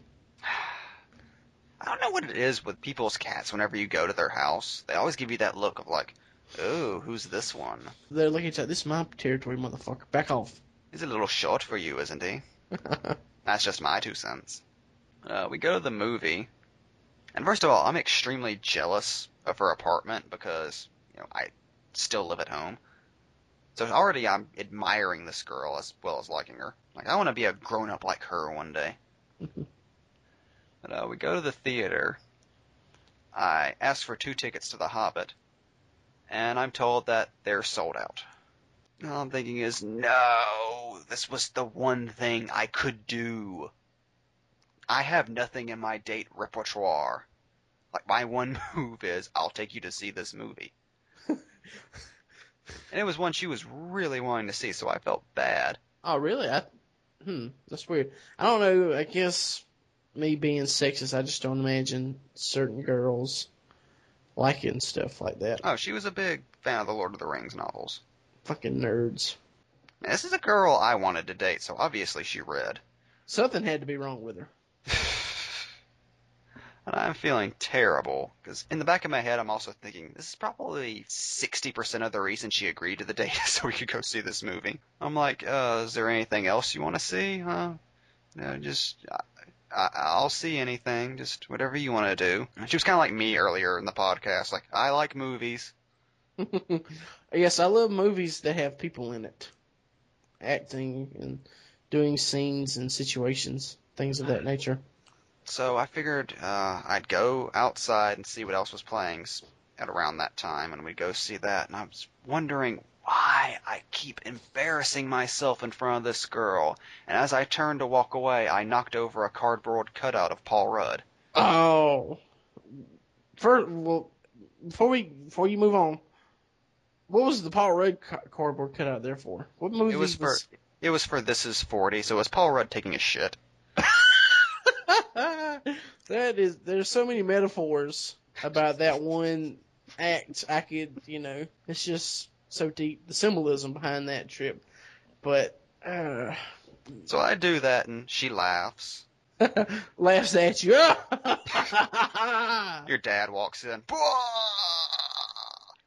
S1: I don't know what it is with people's cats whenever you go to their house. They always give you that look of like, oh, who's this one?
S2: They're looking at you, this is my territory, motherfucker. Back off.
S1: He's a little short for you, isn't he? That's just my two cents. Uh, we go to the movie, and first of all, I'm extremely jealous of her apartment because, you know, I still live at home. So already I'm admiring this girl as well as liking her. Like, I want to be a grown up like her one day. but, uh, we go to the theater. I ask for two tickets to The Hobbit, and I'm told that they're sold out. All I'm thinking is, no, this was the one thing I could do. I have nothing in my date repertoire. Like my one move is, I'll take you to see this movie. and it was one she was really wanting to see, so I felt bad.
S2: Oh, really? I, hmm, that's weird. I don't know. I guess me being sexist, I just don't imagine certain girls liking stuff like that.
S1: Oh, she was a big fan of the Lord of the Rings novels.
S2: Fucking nerds.
S1: This is a girl I wanted to date, so obviously she read.
S2: Something had to be wrong with her.
S1: and I'm feeling terrible because in the back of my head, I'm also thinking this is probably 60% of the reason she agreed to the date so we could go see this movie. I'm like, uh, is there anything else you want to see? Huh? No, just, I, I'll see anything, just whatever you want to do. She was kind of like me earlier in the podcast, like, I like movies.
S2: yes, I love movies that have people in it, acting and doing scenes and situations, things of that nature.
S1: So I figured uh, I'd go outside and see what else was playing at around that time, and we'd go see that. And I was wondering why I keep embarrassing myself in front of this girl. And as I turned to walk away, I knocked over a cardboard cutout of Paul Rudd.
S2: Oh, first, well, before we before you move on, what was the Paul Rudd cardboard cutout there for? What movie
S1: it was, was for? It was for This Is Forty. So it was Paul Rudd taking a shit.
S2: that is, there's so many metaphors about that one act. I could, you know, it's just so deep the symbolism behind that trip. But uh,
S1: so I do that, and she laughs.
S2: laughs at you.
S1: Your dad walks in.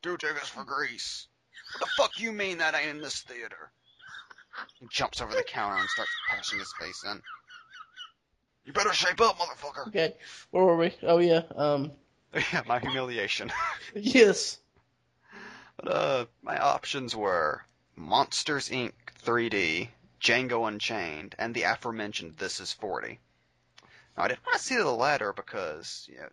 S1: Do tickets for Grease. What the fuck you mean that ain't in this theater? He jumps over the counter and starts pashing his face in. You better shape up, motherfucker.
S2: Okay, where were we? Oh yeah, um.
S1: yeah, my humiliation.
S2: yes.
S1: But uh, my options were Monsters Inc. 3D, Django Unchained, and the aforementioned This Is 40. Now, I didn't want to see the latter because you know,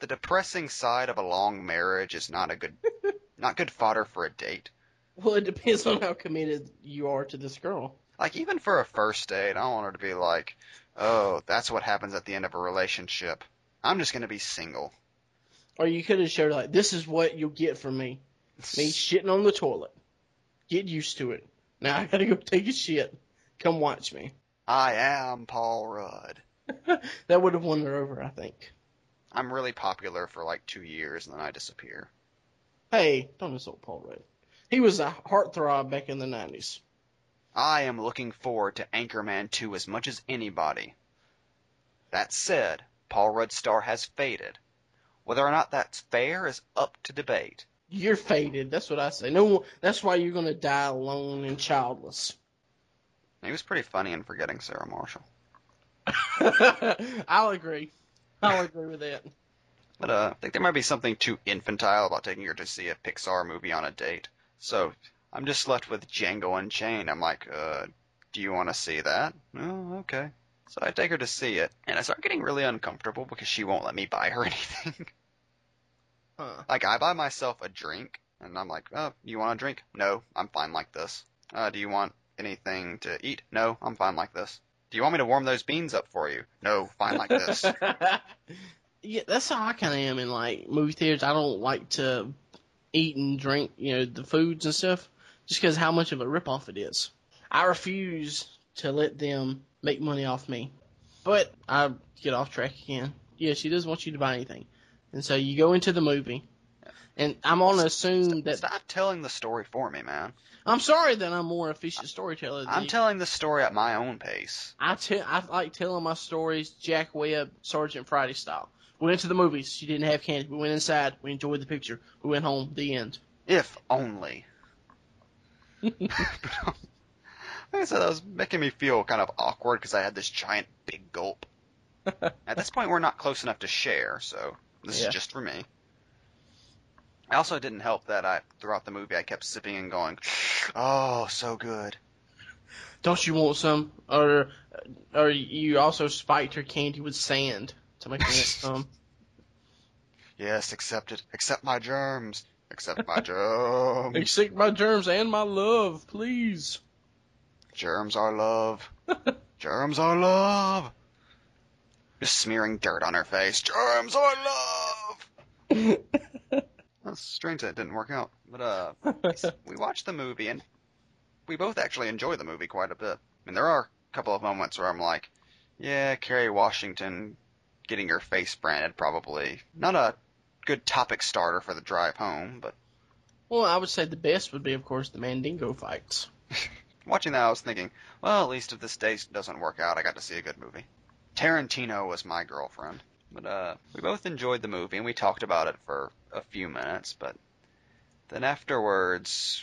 S1: the depressing side of a long marriage is not a good, not good fodder for a date.
S2: Well, it depends on how committed you are to this girl.
S1: Like even for a first date, I don't want her to be like, "Oh, that's what happens at the end of a relationship." I'm just gonna be single.
S2: Or you could have showed her like, "This is what you'll get from me: me shitting on the toilet. Get used to it. Now I gotta go take a shit. Come watch me."
S1: I am Paul Rudd.
S2: that would have won her over, I think.
S1: I'm really popular for like two years and then I disappear.
S2: Hey, don't insult Paul Rudd. He was a heartthrob back in the 90s.
S1: I am looking forward to Anchorman 2 as much as anybody. That said, Paul Rudd's star has faded. Whether or not that's fair is up to debate.
S2: You're faded. That's what I say. No, that's why you're gonna die alone and childless.
S1: He was pretty funny in Forgetting Sarah Marshall.
S2: I'll agree. I'll agree with that.
S1: But uh, I think there might be something too infantile about taking her to see a Pixar movie on a date. So I'm just left with Django Unchained. I'm like, uh, do you want to see that? Oh, okay. So I take her to see it, and I start getting really uncomfortable because she won't let me buy her anything.
S2: Huh.
S1: Like I buy myself a drink, and I'm like, oh, you want a drink? No, I'm fine like this. Uh, do you want anything to eat? No, I'm fine like this. Do you want me to warm those beans up for you? No, fine like this.
S2: yeah, that's how I kind of am in like movie theaters. I don't like to eat and drink, you know, the foods and stuff, just because how much of a ripoff it is. I refuse to let them make money off me. But I get off track again. Yeah, she doesn't want you to buy anything, and so you go into the movie, and I'm on to assume that
S1: stop telling the story for me, man.
S2: I'm sorry that I'm more efficient storyteller.
S1: I'm
S2: you.
S1: telling the story at my own pace.
S2: I tell I like telling my stories Jack Webb, Sergeant Friday style. We went to the movies. She didn't have candy. We went inside. We enjoyed the picture. We went home. The end.
S1: If only. like I said, that was making me feel kind of awkward because I had this giant big gulp. At this point, we're not close enough to share, so this
S2: Yeah.
S1: is just for me. I also didn't help that I throughout the movie I kept sipping and going, "Oh, so good."
S2: Don't you want some? Or, or you also spiked her candy with sand to make it come.
S1: Yes, accept it. Accept my germs. Except my germs.
S2: Accept my germs and my love, please.
S1: Germs are love. Germs are love. Just smearing dirt on her face. Germs are love. That's strange that it didn't work out. But uh, we watched the movie and we both actually enjoy the movie quite a bit. I mean, there are a couple of moments where I'm like, yeah, Kerry Washington getting her face branded probably not a good topic starter for the drive home, but
S2: Well, I would say the best would be, of course, the Mandingo fights.
S1: watching that I was thinking, well, at least if this day doesn't work out, I got to see a good movie. Tarantino was my girlfriend. But uh, we both enjoyed the movie and we talked about it for a few minutes, but then afterwards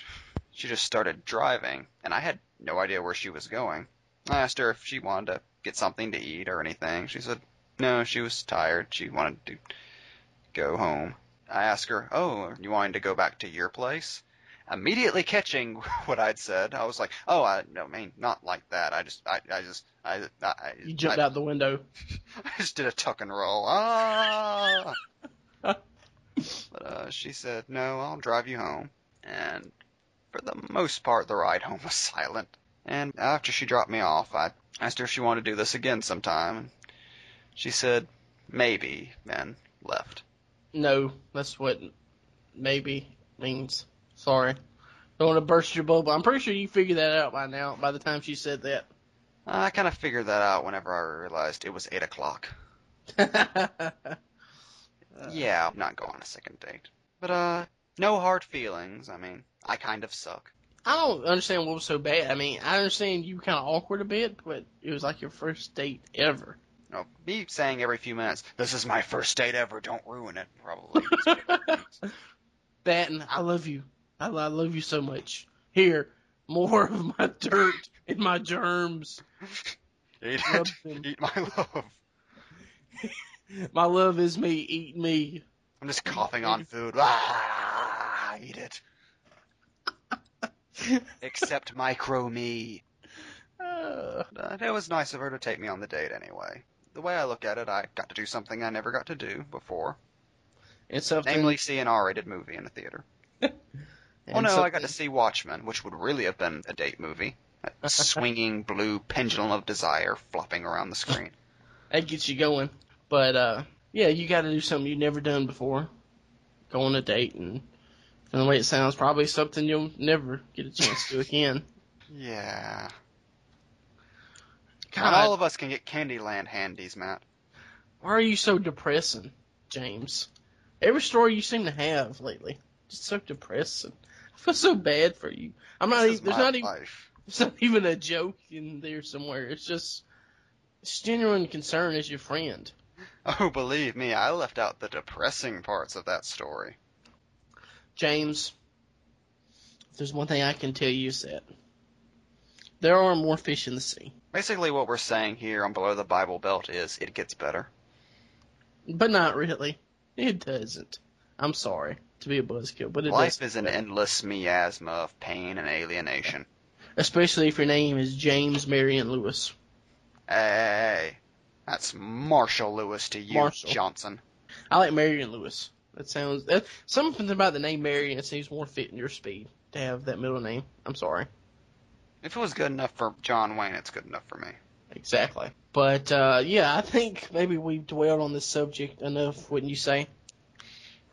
S1: she just started driving and I had no idea where she was going. I asked her if she wanted to get something to eat or anything. She said no, she was tired. She wanted to go home. I asked her, "Oh, you wanting to go back to your place?" Immediately catching what I'd said, I was like, "Oh, I no, I mean not like that. I just, I, I just, I, I,
S2: You jumped
S1: I,
S2: out the window.
S1: I just did a tuck and roll. Ah! but uh, she said, "No, I'll drive you home." And for the most part, the ride home was silent. And after she dropped me off, I asked her if she wanted to do this again sometime. And she said, "Maybe," and left.
S2: No, that's what maybe means. Sorry. Don't want to burst your bubble. I'm pretty sure you figured that out by now, by the time she said that.
S1: I kind of figured that out whenever I realized it was eight o'clock. yeah, I'm not going on a second date. But uh, no hard feelings. I mean, I kind of suck.
S2: I don't understand what was so bad. I mean, I understand you were kind of awkward a bit, but it was like your first date ever.
S1: You know, me saying every few minutes, "This is my first date ever. Don't ruin it." Probably.
S2: that and I love you. I, I love you so much. Here, more of my dirt and my germs.
S1: eat it. Eat my love.
S2: My love is me. Eat me.
S1: I'm just coughing on food. Ah, eat it. Except micro me.
S2: Uh,
S1: it was nice of her to take me on the date anyway. The way I look at it, I got to do something I never got to do before,
S2: It's something.
S1: namely see an R-rated movie in a theater.
S2: and
S1: Oh no, I got to see Watchmen, which would really have been a date movie. That swinging blue pendulum of desire flopping around the screen.
S2: that gets you going. But uh, yeah, you got to do something you've never done before. Go on a date, and from the way it sounds, probably something you'll never get a chance to do again.
S1: Yeah.
S2: God,
S1: Not all of us can get Candyland handies, Matt.
S2: why are you so depressing, James? Every story you seem to have lately, just so depressing. I feel so bad for you. I'm not.
S1: This
S2: Even, there's not even. It's not even a joke in there somewhere. It's just. It's genuine concern as your friend.
S1: Oh, believe me, I left out the depressing parts of that story.
S2: James, if there's one thing I can tell you is that there are more fish in the sea.
S1: Basically, what we're saying here on Below the Bible Belt is it gets better.
S2: But not really. It doesn't. I'm sorry to be a buzzkill, but it
S1: Life is an endless miasma of pain and alienation.
S2: Especially if your name is James Marion Lewis.
S1: Hey, that's Marshall Lewis to you,
S2: Marshall.
S1: Johnson.
S2: I like Marion Lewis. That sounds that, something about the name Marion seems more fitting your speed to have that middle name. I'm sorry.
S1: If it was good enough for John Wayne, it's good enough for me.
S2: Exactly. But uh, yeah, I think maybe we've dwelled on this subject enough, wouldn't you say?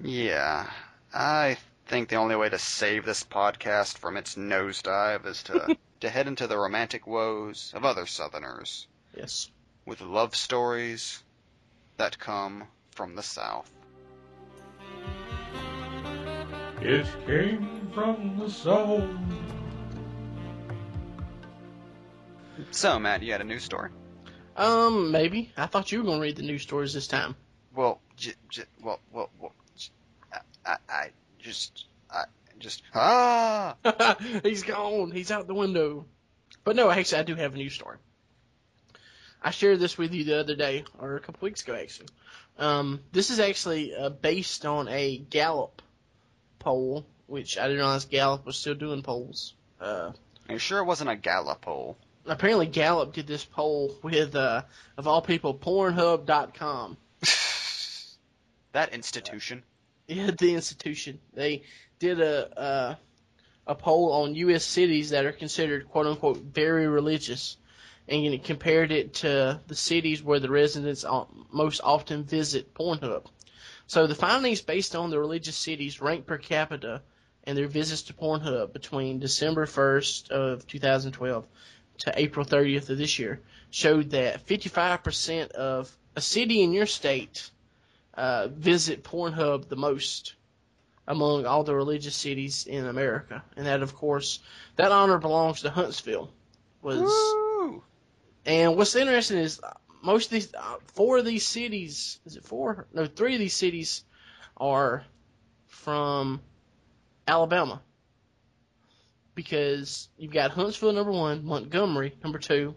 S1: Yeah, I think the only way to save this podcast from its nosedive is to to head into the romantic woes of other Southerners
S2: Yes.
S1: with love stories that come from the South.
S3: It came from the south.
S1: So, Matt, you had a news story?
S2: Um, maybe. I thought you were going to read the news stories this time.
S1: Well, j- j- well, well, well j- I, just, I just, ah!
S2: He's gone. He's out the window. But no, actually, I do have a news story. I shared this with you the other day, or a couple weeks ago, actually. Um, this is actually uh, based on a Gallup poll, which I didn't realize Gallup was still doing polls. Uh,
S1: Are you sure it wasn't a Gallup poll?
S2: apparently, Gallup did this poll with, uh, of all people, Pornhub.com.
S1: that institution.
S2: Yeah, the institution. They did a uh, a poll on U.S. cities that are considered "quote unquote" very religious, and know, compared it to the cities where the residents most often visit Pornhub. So the findings based on the religious cities ranked per capita and their visits to Pornhub between December 1st of 2012 to April 30th of this year showed that 55% of a city in your state uh, visit Pornhub the most among all the religious cities in America, and that of course that honor belongs to Huntsville. Was
S1: Woo!
S2: and what's interesting is most of these, uh, four of these cities, is it four? No, three of these cities are from Alabama. Because you've got Huntsville number one, Montgomery number two,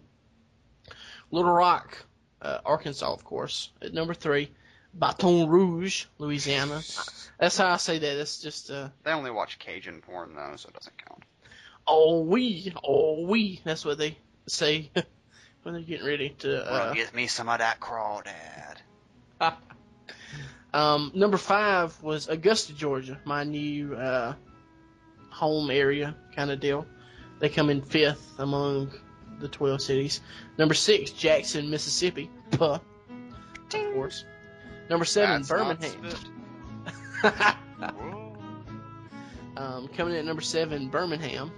S2: Little Rock, uh, Arkansas, of course, at number three, Baton Rouge, Louisiana. That's how I say that. That's just uh,
S1: They only watch Cajun porn though, so it doesn't count.
S2: oh we, oh we. That's what they say when they're getting ready to. Uh,
S1: Well, get me some of that crawdad.
S2: Um, number five was Augusta, Georgia, my new uh, home area kind of deal. They come in fifth among the 12 cities. Number six, Jackson, Mississippi. Puh, of course. Number seven,
S1: That's
S2: Birmingham. um, coming in at number seven, Birmingham.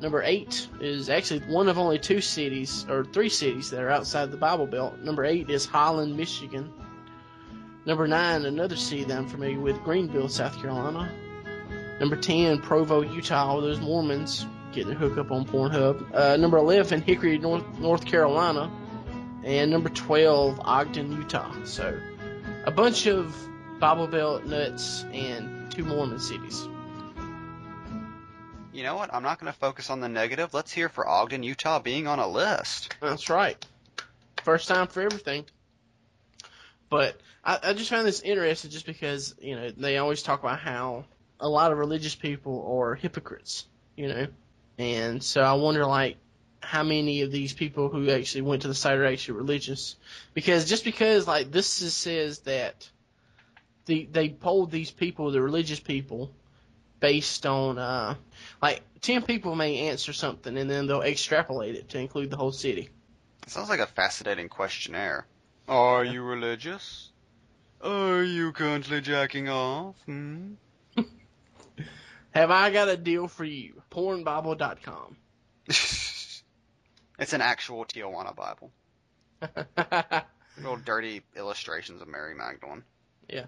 S2: Number eight is actually one of only two cities, or three cities, that are outside the Bible Belt. Number eight is Holland, Michigan. Number nine, another city that I'm familiar with, Greenville, South Carolina. Number ten, Provo, Utah, all those Mormons getting a hook up on Pornhub. Uh, number eleven, Hickory, North North Carolina, and number twelve, Ogden, Utah. So, a bunch of Bible Belt nuts and two Mormon cities.
S1: You know what? I'm not going to focus on the negative. Let's hear for Ogden, Utah being on a list.
S2: That's right. First time for everything. But I, I just found this interesting just because, you know, they always talk about how a lot of religious people are hypocrites, you know? And so I wonder, like, how many of these people who actually went to the site are actually religious? Because just because, like, this is, says that the, they polled these people, the religious people, based on, uh, like, 10 people may answer something and then they'll extrapolate it to include the whole city.
S1: It sounds like a fascinating questionnaire. Are you religious? Are you currently jacking off? Hmm?
S2: Have I got a deal for you? Pornbible.com.
S1: it's an actual Tijuana Bible. Real dirty illustrations of Mary Magdalene.
S2: Yeah,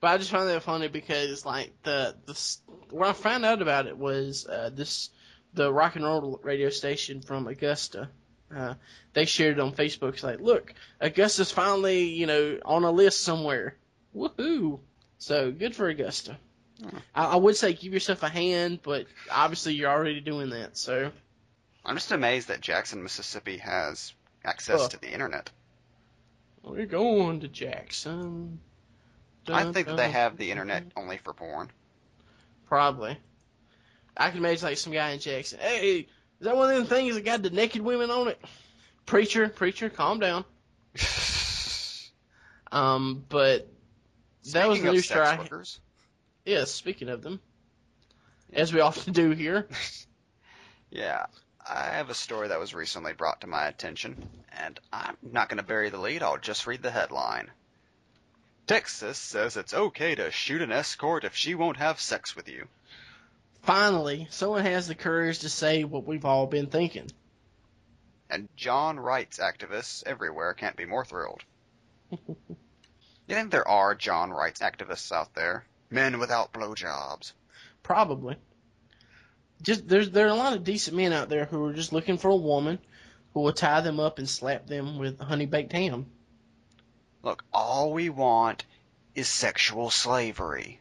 S2: but I just found that funny because like the the when I found out about it was uh, this the rock and roll radio station from Augusta. Uh, they shared it on Facebook. It's like, look, Augusta's finally you know on a list somewhere. Woohoo! So good for Augusta.
S1: Hmm.
S2: I, I would say give yourself a hand, but obviously you're already doing that. So
S1: I'm just amazed that Jackson, Mississippi has access to the internet.
S2: we're going to Jackson.
S1: I think that they have the internet only for porn.
S2: Probably. I can imagine like some guy in Jackson. Hey, is that one of them things that got the naked women on it? Preacher, preacher, calm down. Um, but that was
S1: Speaking
S2: the
S1: of
S2: news
S1: sex workers,
S2: Yes, speaking of them, as we often do here.
S1: yeah, I have a story that was recently brought to my attention, and I'm not going to bury the lead. I'll just read the headline. Texas says it's okay to shoot an escort if she won't have sex with you.
S2: Finally, someone has the courage to say what we've all been thinking.
S1: And John Wright's activists everywhere can't be more thrilled. you think there are John Wright's activists out there? Men without blowjobs.
S2: Probably. Just there's there are a lot of decent men out there who are just looking for a woman who will tie them up and slap them with honey baked ham.
S1: Look, all we want is sexual slavery.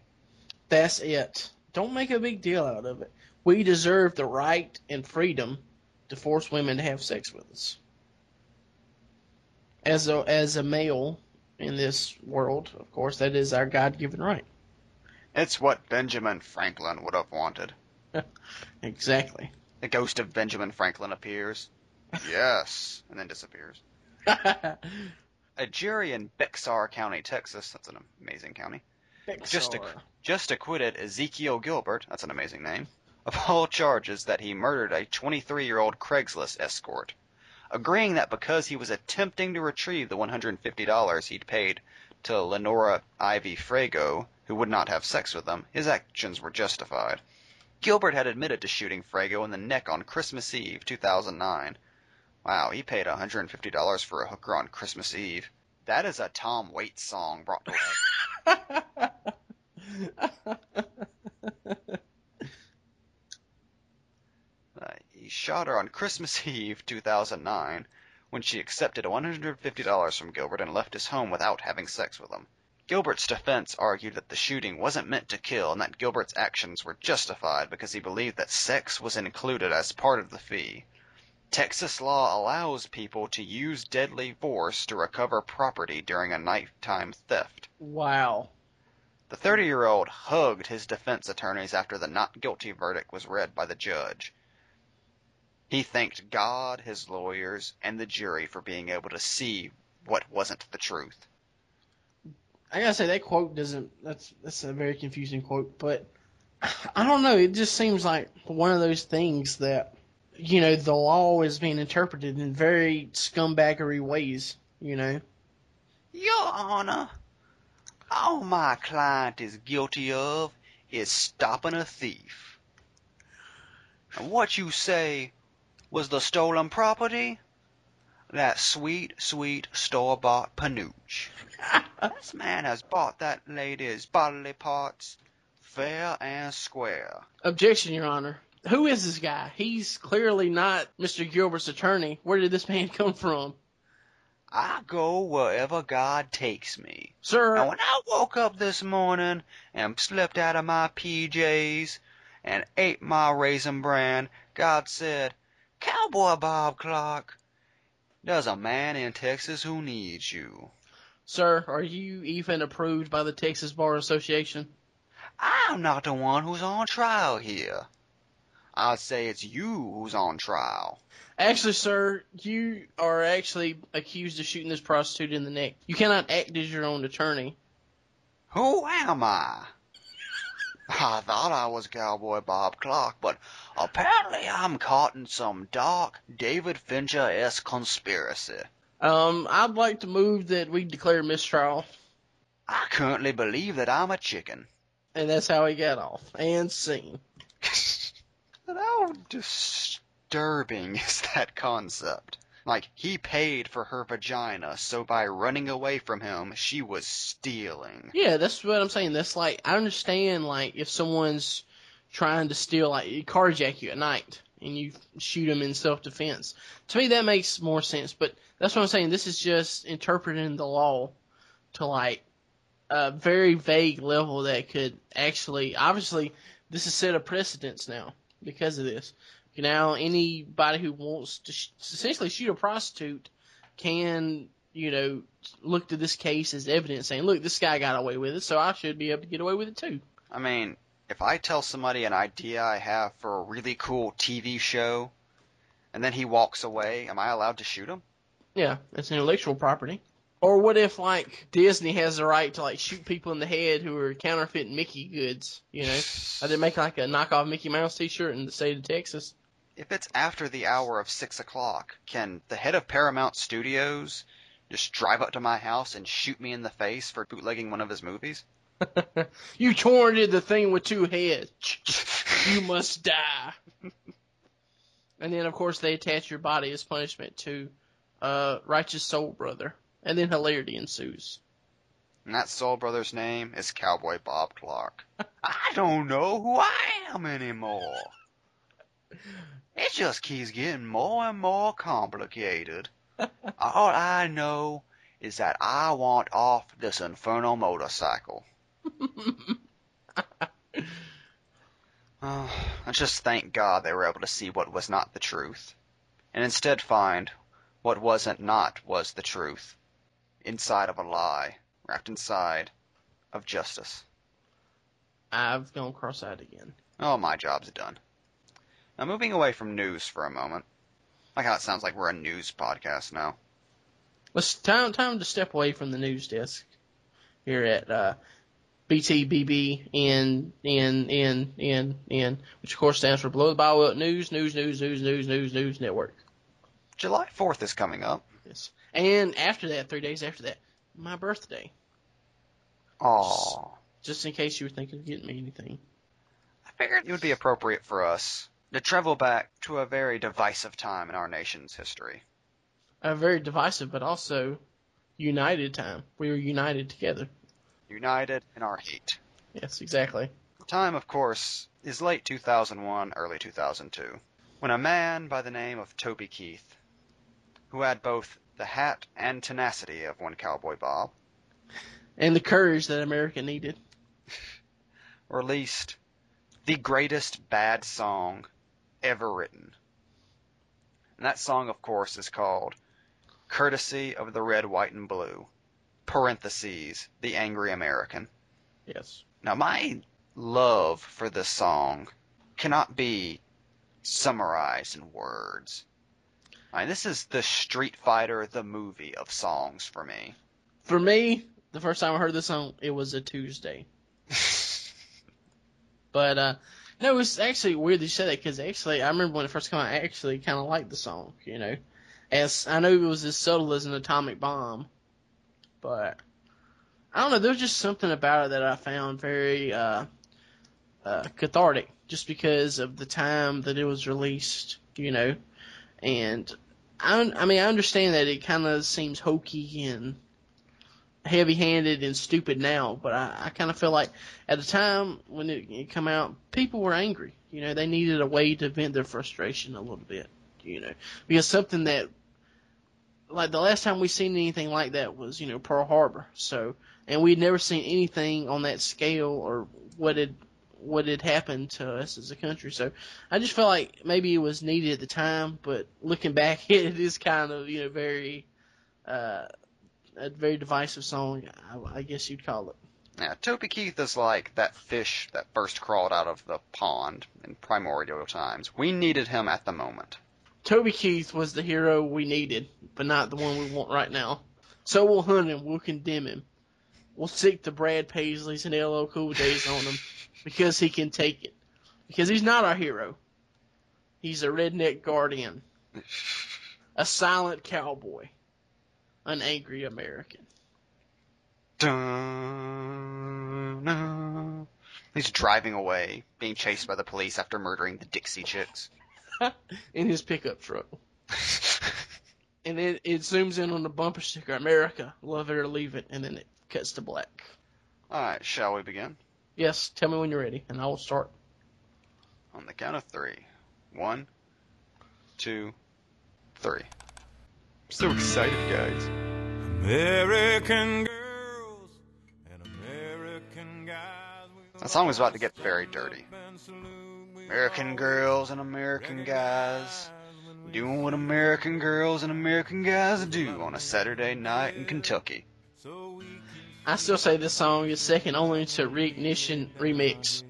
S2: That's it. Don't make a big deal out of it. We deserve the right and freedom to force women to have sex with us. As a as a male in this world, of course, that is our God given right.
S1: It's what Benjamin Franklin would have wanted.
S2: Exactly.
S1: The ghost of Benjamin Franklin appears. Yes, and then disappears. A jury in Bexar County, Texas, that's an amazing county, Just a-
S2: Bexar.
S1: just acquitted Ezekiel Gilbert, that's an amazing name, of all charges that he murdered a 23 year old Craigslist escort, agreeing that because he was attempting to retrieve the $150 he'd paid to Lenora Ivie Frago, who would not have sex with him, his actions were justified. Gilbert had admitted to shooting Frago in the neck on Christmas Eve 2009. Wow, he paid $150 for a hooker on Christmas Eve. That is a Tom Waits song brought to life. Uh, he shot her on Christmas Eve 2009 when she accepted $150 from Gilbert and left his home without having sex with him. Gilbert's defense argued that the shooting wasn't meant to kill and that Gilbert's actions were justified because he believed that sex was included as part of the fee. Texas law allows people to use deadly force to recover property during a nighttime theft.
S2: wow.
S1: The 30 year old hugged his defense attorneys after the not guilty verdict was read by the judge. He thanked God, his lawyers, and the jury for being able to see what wasn't the truth.
S2: I gotta say that quote doesn't. That's that's a very confusing quote, but I don't know. It just seems like one of those things that you know the law is being interpreted in very scumbaggery ways. You know.
S1: Your Honor, all my client is guilty of is stopping a thief. And what you say was the stolen property? That sweet, sweet store-bought panooch. This man has bought that lady's bodily parts fair and square.
S2: Objection, Your Honor. Who is this guy? He's clearly not Mr. Gilbert's attorney. Where did this man come from,
S1: I go wherever God takes me.
S2: sir?
S1: And when I woke up this morning and slipped out of my PJs and ate my raisin bran, God said, Cowboy Bob Clark, there's a man in Texas who needs you.
S2: Sir, are you even approved by the Texas Bar Association?
S1: I'm not the one who's on trial here. I'd say it's you who's on trial.
S2: Actually, sir, you are actually accused of shooting this prostitute in the neck. You cannot act as your own attorney.
S1: Who am I? I thought I was Cowboy Bob Clark, but apparently I'm caught in some dark David Fincher-esque conspiracy.
S2: Um, I'd like to move that we declare mistrial,
S1: I currently believe that I'm a chicken.
S2: and that's how he got off. And scene.
S1: How disturbing is that concept? Like, he paid for her vagina, so by running away from him, she was stealing.
S2: Yeah, that's what I'm saying. That's like I understand like if someone's trying to steal like carjack you at night and you shoot them in self defense. To me that makes more sense, but that's what I'm saying. This is just interpreting the law to like a very vague level that could actually obviously this is set a precedence now because of this. Now anybody who wants to sh- essentially shoot a prostitute can you know, look to this case as evidence saying, look, this guy got away with it, so I should be able to get away with it too.
S1: I mean, if I tell somebody an idea I have for a really cool TV show, and then he walks away, am I allowed to shoot him?
S2: Yeah, it's intellectual property. Or what if like Disney has the right to like shoot people in the head who are counterfeiting Mickey goods? You know, I did make like a knockoff Mickey Mouse T-shirt in the state of Texas.
S1: If it's after the hour of six o'clock, can the head of Paramount Studios just drive up to my house and shoot me in the face for bootlegging one of his movies?
S2: you torrented the thing with two heads. you must die. and then of course they attach your body as punishment to uh, righteous soul brother, and then hilarity ensues.
S1: And that soul brother's name is Cowboy Bob Clark. I don't know who I am anymore. It just keeps getting more and more complicated. All I know is that I want off this infernal motorcycle. Oh, I just thank God they were able to see what was not the truth, and instead find what wasn't not was the truth, inside of a lie, wrapped inside of justice.
S2: I've gone cross-eyed again.
S1: Oh, my job's done. Now, moving away from news for a moment. Like how it sounds like we're a news podcast now.
S2: Let's time time to step away from the news desk here at uh, BTBB N N N N N, which of course stands for Below the Bywheel News News News News News News News Network.
S1: July 4th is coming up.
S2: Yes. And after that, three days after that, my birthday.
S1: Aww.
S2: Just in case you were thinking of getting me anything.
S1: I figured it would be appropriate for us to travel back to a very divisive time in our nation's history.
S2: A very divisive, but also united time. We were united together.
S1: United in our hate.
S2: Yes, exactly.
S1: The time, of course, is late 2001, early 2002, when a man by the name of Toby Keith, who had both the hat and tenacity of one Cowboy Bob,
S2: And the courage that America needed.
S1: released the greatest bad song ever written. And that song, of course, is called Courtesy of the Red, White, and Blue, parentheses, the Angry American.
S2: Yes.
S1: Now, my love for this song cannot be summarized in words. I mean, this is the Street Fighter, the movie of songs for me.
S2: For me, the first time I heard this song, it was a Tuesday. But uh no, it's actually weird you said that because actually I remember when it first came out, I actually kind of liked the song. You know, as I know it was as subtle as an atomic bomb, but I don't know. There's just something about it that I found very uh, uh, cathartic, just because of the time that it was released. You know, and I I mean I understand that it kind of seems hokey and heavy-handed and stupid now, but I, I kind of feel like at the time when it, it come out, people were angry. You know, they needed a way to vent their frustration a little bit. You know, because something that like the last time we seen anything like that was you know Pearl Harbor. So, and we'd never seen anything on that scale or what had what had happened to us as a country. So, I just felt like maybe it was needed at the time, but looking back, it is kind of you know very. Uh, a very divisive song, I, I guess you'd call it.
S1: Yeah, Toby Keith is like that fish that first crawled out of the pond in primordial times. We needed him at the moment.
S2: Toby Keith was the hero we needed, but not the one we want right now. So we'll hunt him, we'll condemn him. We'll stick the Brad Paisleys and LL Cool J's on him because he can take it. Because he's not our hero. He's a redneck guardian. A silent cowboy. An angry American.
S1: Dun. He's driving away, being chased by the police after murdering the Dixie Chicks.
S2: in his pickup truck. And then it zooms in on the bumper sticker, America, love it or leave it, and then it cuts to black.
S1: Alright, shall we begin?
S2: Yes, tell me when you're ready, and I will start.
S1: On the count of three. One, two, three. I'm so excited, guys.
S4: American girls and American guys.
S1: That song was about to get very dirty. American girls and American guys doing what American girls and American guys do on a Saturday night in Kentucky.
S2: I still say this song is second only to Reignition Remix.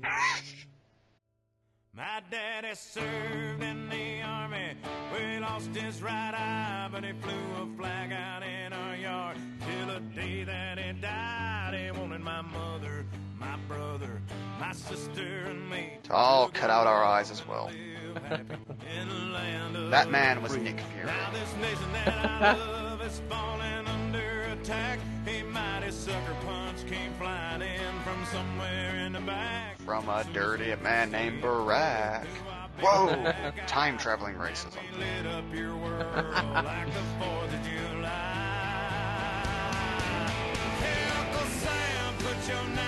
S4: My daddy served in the army. We lost his right eye, but he flew a flag out in our yard. Till the day that he died, he wanted my mother, my brother, my sister, and me.
S1: To all cut out our eyes as well.
S4: live happy in the land of
S1: That man was
S4: free.
S1: Nick Fury.
S4: Now this nation that I love is falling under attack. A mighty sucker punch came flying in from somewhere in the back.
S1: From a dirty man named Barack. Whoa! Time traveling racism.
S4: lit up your world like the 4th of July. Uncle Sam, put your name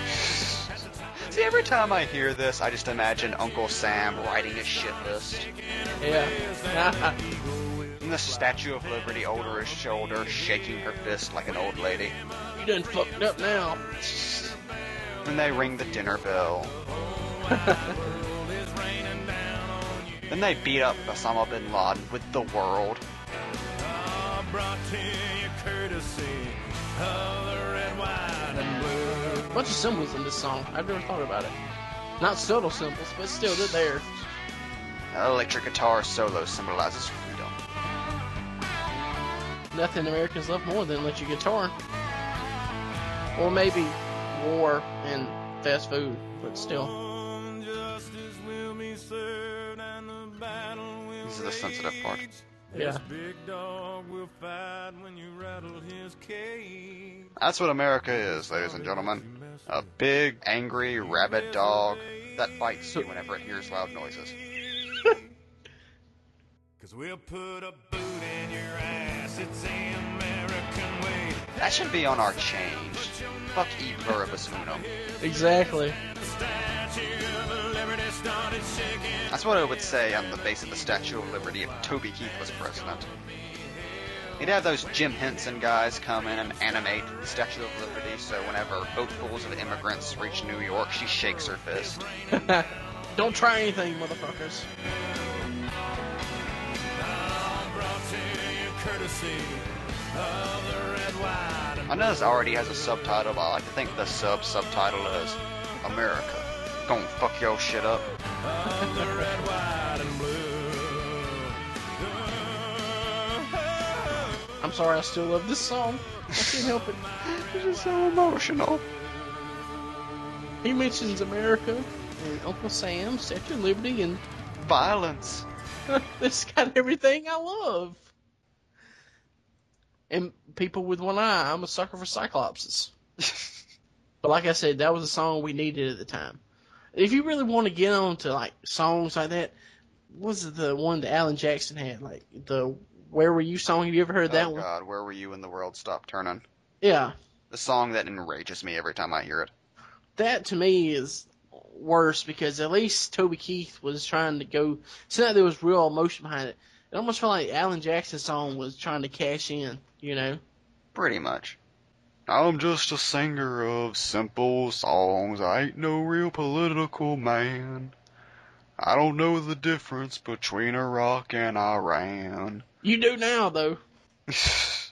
S4: at the top of
S1: See, every time I hear this, I just imagine Uncle Sam writing a shit list.
S2: Yeah.
S1: And the Statue of Liberty over his shoulder, shaking her fist like an old lady.
S2: you done fucked up now.
S1: Then they ring the dinner bell. Then they beat up Osama bin Laden with the world.
S4: all brought to you courtesy of the red, white, and blue.
S2: bunch of symbols in this song. I've never thought about it. Not subtle symbols, but still, they're there.
S1: An electric guitar solo symbolizes freedom.
S2: Nothing Americans love more than electric guitar. Or maybe war and fast food, but still.
S4: Fight when you rattle his cage.
S1: That's what America is, ladies and gentlemen. A big, angry, rabid dog that bites you whenever it hears loud noises.
S4: Cause we'll put a boot in your ass. It's the American way.
S1: That should be on our change. Fuck e pluribus unum.
S2: Exactly.
S4: The Statue of Liberty started shaking.
S1: That's what I would say on the base of the Statue of Liberty if Toby Keith was president. He'd have those Jim Henson guys come in and animate the Statue of Liberty so whenever boatfuls of immigrants reach New York, she shakes her fist.
S2: Don't try anything, motherfuckers.
S4: Brought to you courtesy of the red, white, and
S1: I know this already has a subtitle, but I like to think the sub subtitle is America. Gonna fuck your shit up.
S2: I'm sorry, I still love this song. I can't help it.
S1: It's just so emotional.
S2: He mentions America and Uncle Sam, Statue of Liberty, and
S1: Violence.
S2: this got everything I love. And people with one eye, I'm a sucker for Cyclopses. But like I said, that was a song we needed at the time. If you really want to get on to like songs like that, was the one that Alan Jackson had? Like the Where Were You song? Have you ever heard that
S1: oh
S2: one?
S1: God, where were you when the world stopped turning?
S2: Yeah.
S1: The song that enrages me every time I hear it.
S2: that to me is worse because at least Toby Keith was trying to go. Seemed like there was real emotion behind it. It almost felt like Alan Jackson's song was trying to cash in. You know,
S1: Pretty much. I'm just a singer of simple songs. I ain't no real political man. I don't know the difference between Iraq and Iran.
S2: you do now though.
S1: I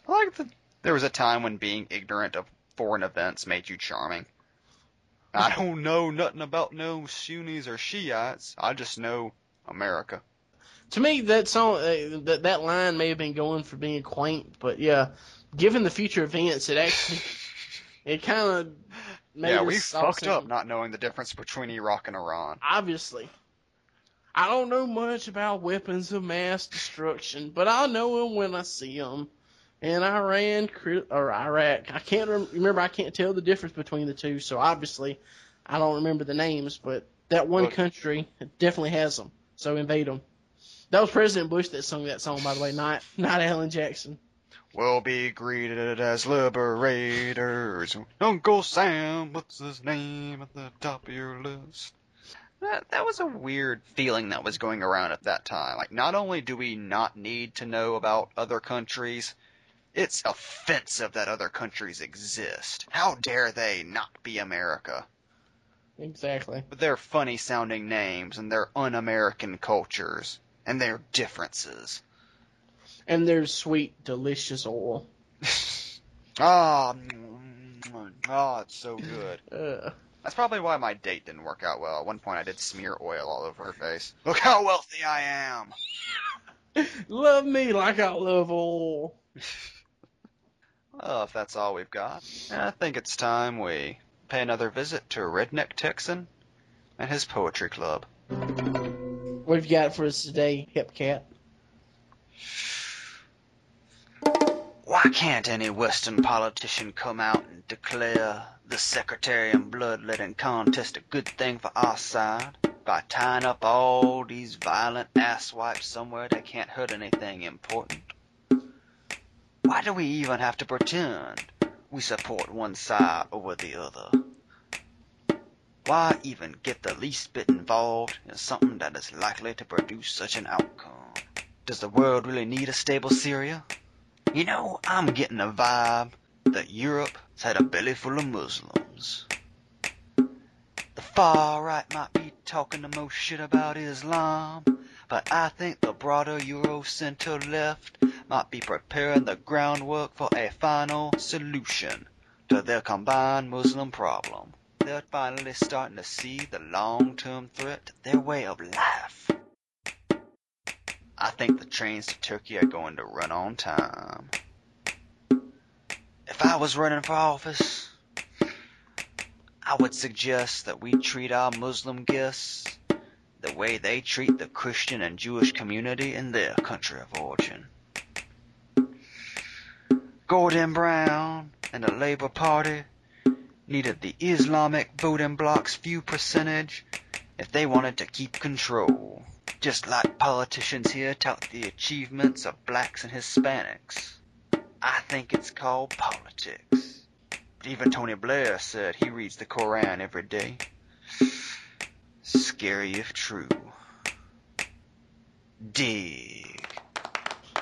S1: like that there was a time when being ignorant of foreign events made you charming. I don't know nothing about no Sunnis or Shiites. I just know America.
S2: To me, that song, uh, that that line may have been going for being quaint, but yeah, given the future events, it actually it kind of
S1: yeah, we fucked up not knowing the difference between Iraq and Iran.
S2: obviously. I don't know much about weapons of mass destruction, but I'll know them when I see them. And Iran or Iraq, I can't remember. I can't tell the difference between the two. So obviously, I don't remember the names, but that one
S1: Look.
S2: country definitely has them. So invade them. That was President Bush that sung that song, by the way, not not Alan Jackson.
S1: We'll be greeted as liberators. Uncle Sam, what's his name at the top of your list? That, that was a weird feeling that was going around at that time. Like, not only do we not need to know about other countries, it's offensive that other countries exist. How dare they not be America?
S2: Exactly.
S1: With their funny sounding names and their un American cultures and their differences.
S2: And there's sweet, delicious oil.
S1: Ah, mm, oh, it's so good.
S2: Uh,
S1: That's probably why my date didn't work out well. At one point, I did smear oil all over her face. Look how wealthy I am.
S2: love me like I love oil.
S1: Well, if that's all we've got, I think it's time we pay another visit to Redneck Texan and his poetry club.
S2: What have you got for us today, Hip Cat?
S1: Why can't any Western politician come out and declare the sectarian bloodletting contest a good thing for our side by tying up all these violent asswipes somewhere that can't hurt anything important? Why do we even have to pretend we support one side over the other? Why even get the least bit involved in something that is likely to produce such an outcome? Does the world really need a stable Syria? You know, I'm getting a vibe that Europe's had a belly full of Muslims. The far right might be talking the most shit about Islam, but I think the broader Euro center left might be preparing the groundwork for a final solution to their combined Muslim problem. They're finally starting to see the long term threat to their way of life. I think the trains to Turkey are going to run on time. If I was running for office, I would suggest that we treat our Muslim guests the way they treat the Christian and Jewish community in their country of origin. Gordon Brown and the Labour Party needed the Islamic voting bloc's few percentage if they wanted to keep control, just like politicians here tout the achievements of blacks and Hispanics. I think it's called politics. But even Tony Blair said he reads the Koran every day. Scary if true. Dig.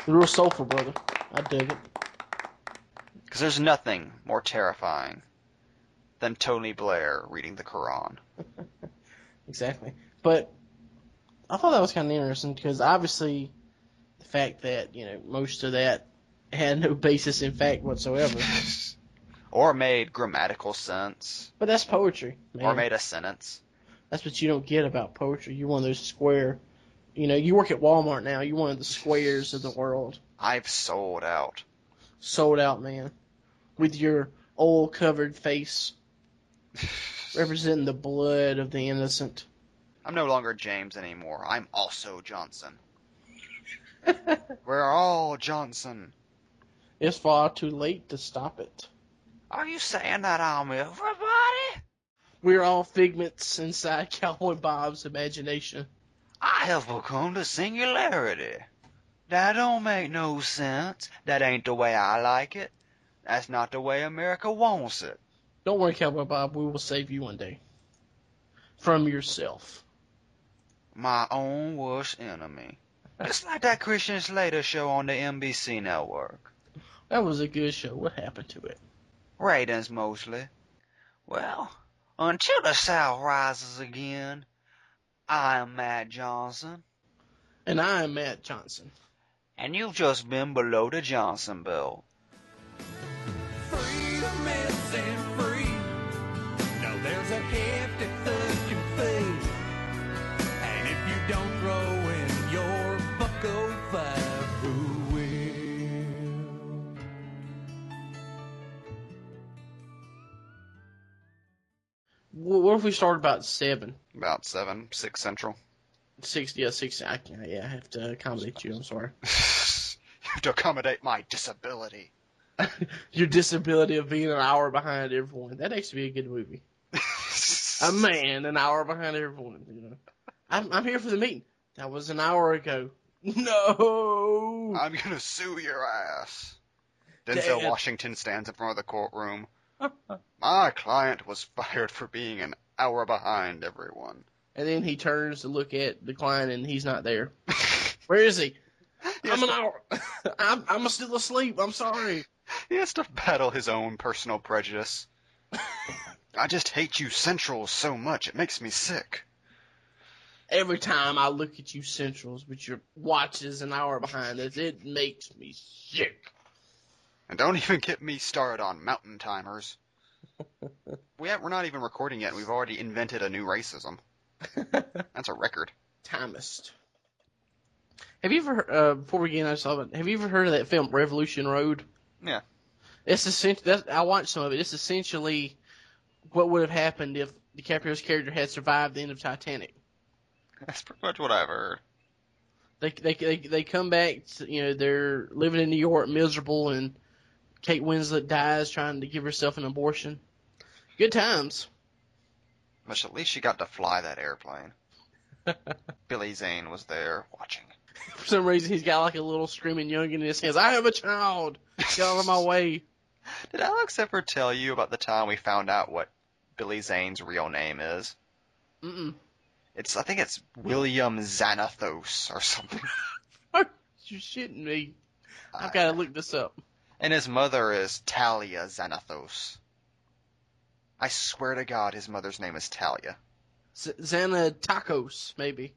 S2: The real soulful, brother. I dig it.
S1: Because there's nothing more terrifying than Tony Blair reading the Koran.
S2: Exactly. But I thought that was kind of interesting because obviously the fact that, you know, most of that had no basis in fact whatsoever.
S1: Or made grammatical sense.
S2: But that's poetry, man.
S1: Or made a sentence.
S2: That's what you don't get about poetry. You're one of those square, you know, you work at Walmart now. You're one of the squares of the world.
S1: I've sold out.
S2: Sold out, man. With your oil covered face representing the blood of the innocent.
S1: I'm no longer James anymore. I'm also Johnson. We're all Johnson.
S2: It's far too late to stop it.
S1: Are you saying that I'm everybody?
S2: We're all figments inside Cowboy Bob's imagination.
S1: I have become the singularity. That don't make no sense. That ain't the way I like it. That's not the way America wants it.
S2: Don't worry, Cowboy Bob. We will save you one day. From yourself.
S1: My own worst enemy. Just like that Christian Slater show on the NBC network.
S2: That was a good show. What happened to it?
S1: Ratings mostly. Well, until the South rises again, I am Matt Johnson,
S2: And I am Matt Johnson.
S1: and you've just been below the Johnson belt.
S2: What if we start about seven?
S1: About seven, six central.
S2: Six, yeah, six. I can't, yeah, I have to accommodate you. I'm sorry.
S1: you have to accommodate my disability.
S2: Your disability of being an hour behind everyone. That actually be a good movie. A man an hour behind everyone. You know, I'm I'm here for the meeting. That was an hour ago. No.
S1: I'm gonna sue your ass. Denzel
S2: Dad.
S1: Washington stands in front of the courtroom. My client was fired for being an hour behind everyone.
S2: And then he turns to look at the client, and he's not there. Where is he?
S1: He
S2: I'm an hour. I'm I'm still asleep. I'm sorry.
S1: he has to battle his own personal prejudice. I just hate you Centrals so much, it makes me sick.
S2: Every time I look at you Centrals, with your watches an hour behind us, it makes me sick.
S1: And don't even get me started on mountain timers. we have, we're not even recording yet, we've already invented a new racism. That's a record.
S2: Timist. Have you ever, heard- uh, before we get into something, have you ever heard of that film Revolution Road?
S1: Yeah.
S2: It's essentially, that's, I watched some of it. It's essentially what would have happened if DiCaprio's character had survived the end of Titanic.
S1: That's pretty much what I've heard.
S2: They they they, they come back. To, you know, they're living in New York, miserable, and Kate Winslet dies trying to give herself an abortion. Good times.
S1: But at least she got to fly that airplane. Billy Zane was there watching.
S2: For some reason, he's got like a little screaming young in his hands. I have a child. Get out of my way.
S1: Did Alex ever tell you about the time we found out what Billy Zane's real name is?
S2: Mm-mm.
S1: It's I think it's William Zanetakos or something.
S2: You shitting me? I've got to look this up.
S1: And his mother is Talia Zanetakos. I swear to God, his mother's name is Talia.
S2: Z- maybe.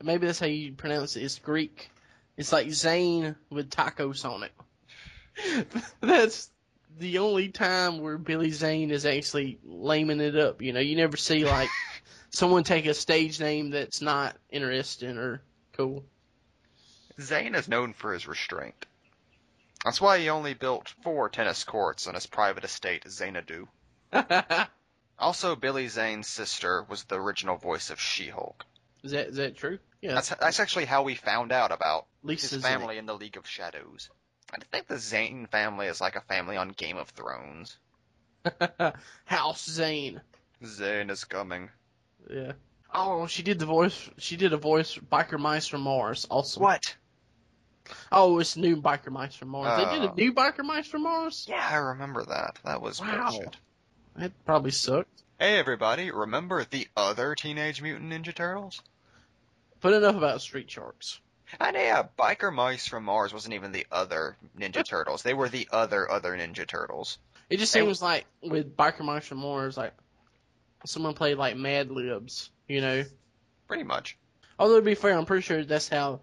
S2: Maybe that's how you pronounce it. It's Greek. It's like Zane with tacos on it. that's the only time where Billy Zane is actually laming it up. You know, you never see like someone take a stage name that's not interesting or cool.
S1: Zane is known for his restraint. That's why he only built four tennis courts on his private estate, Xanadu. Also, Billy Zane's sister was the original voice of She-Hulk.
S2: Is that is that true? Yeah.
S1: That's that's actually how we found out about
S2: Lisa's
S1: his family in the League of Shadows. I think the Zane family is like a family on Game of Thrones.
S2: House Zane.
S1: Zane is coming.
S2: Yeah. Oh, she did the voice. She did a voice. Biker Mice from Mars. Awesome.
S1: What?
S2: Oh, it's new Biker Mice from Mars. they did a uh, new Biker Mice from Mars.
S1: Yeah, I remember that. That was
S2: Wow.
S1: bullshit.
S2: That probably sucked.
S1: Hey everybody, remember the other Teenage Mutant Ninja Turtles?
S2: But enough about Street Sharks.
S1: And yeah, Biker Mice from Mars wasn't even the other Ninja Turtles. They were the other other Ninja Turtles.
S2: It just
S1: They-
S2: seems like with Biker Mice from Mars, like someone played like Mad Libs, you know.
S1: Pretty much.
S2: Although to be fair, I'm pretty sure that's how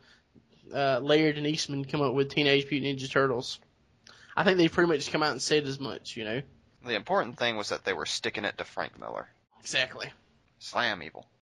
S2: uh, Laird and Eastman come up with Teenage Mutant Ninja Turtles. I think they pretty much come out and said as much, you know.
S1: The important thing was that they were sticking it to Frank Miller.
S2: Exactly.
S1: Slam evil.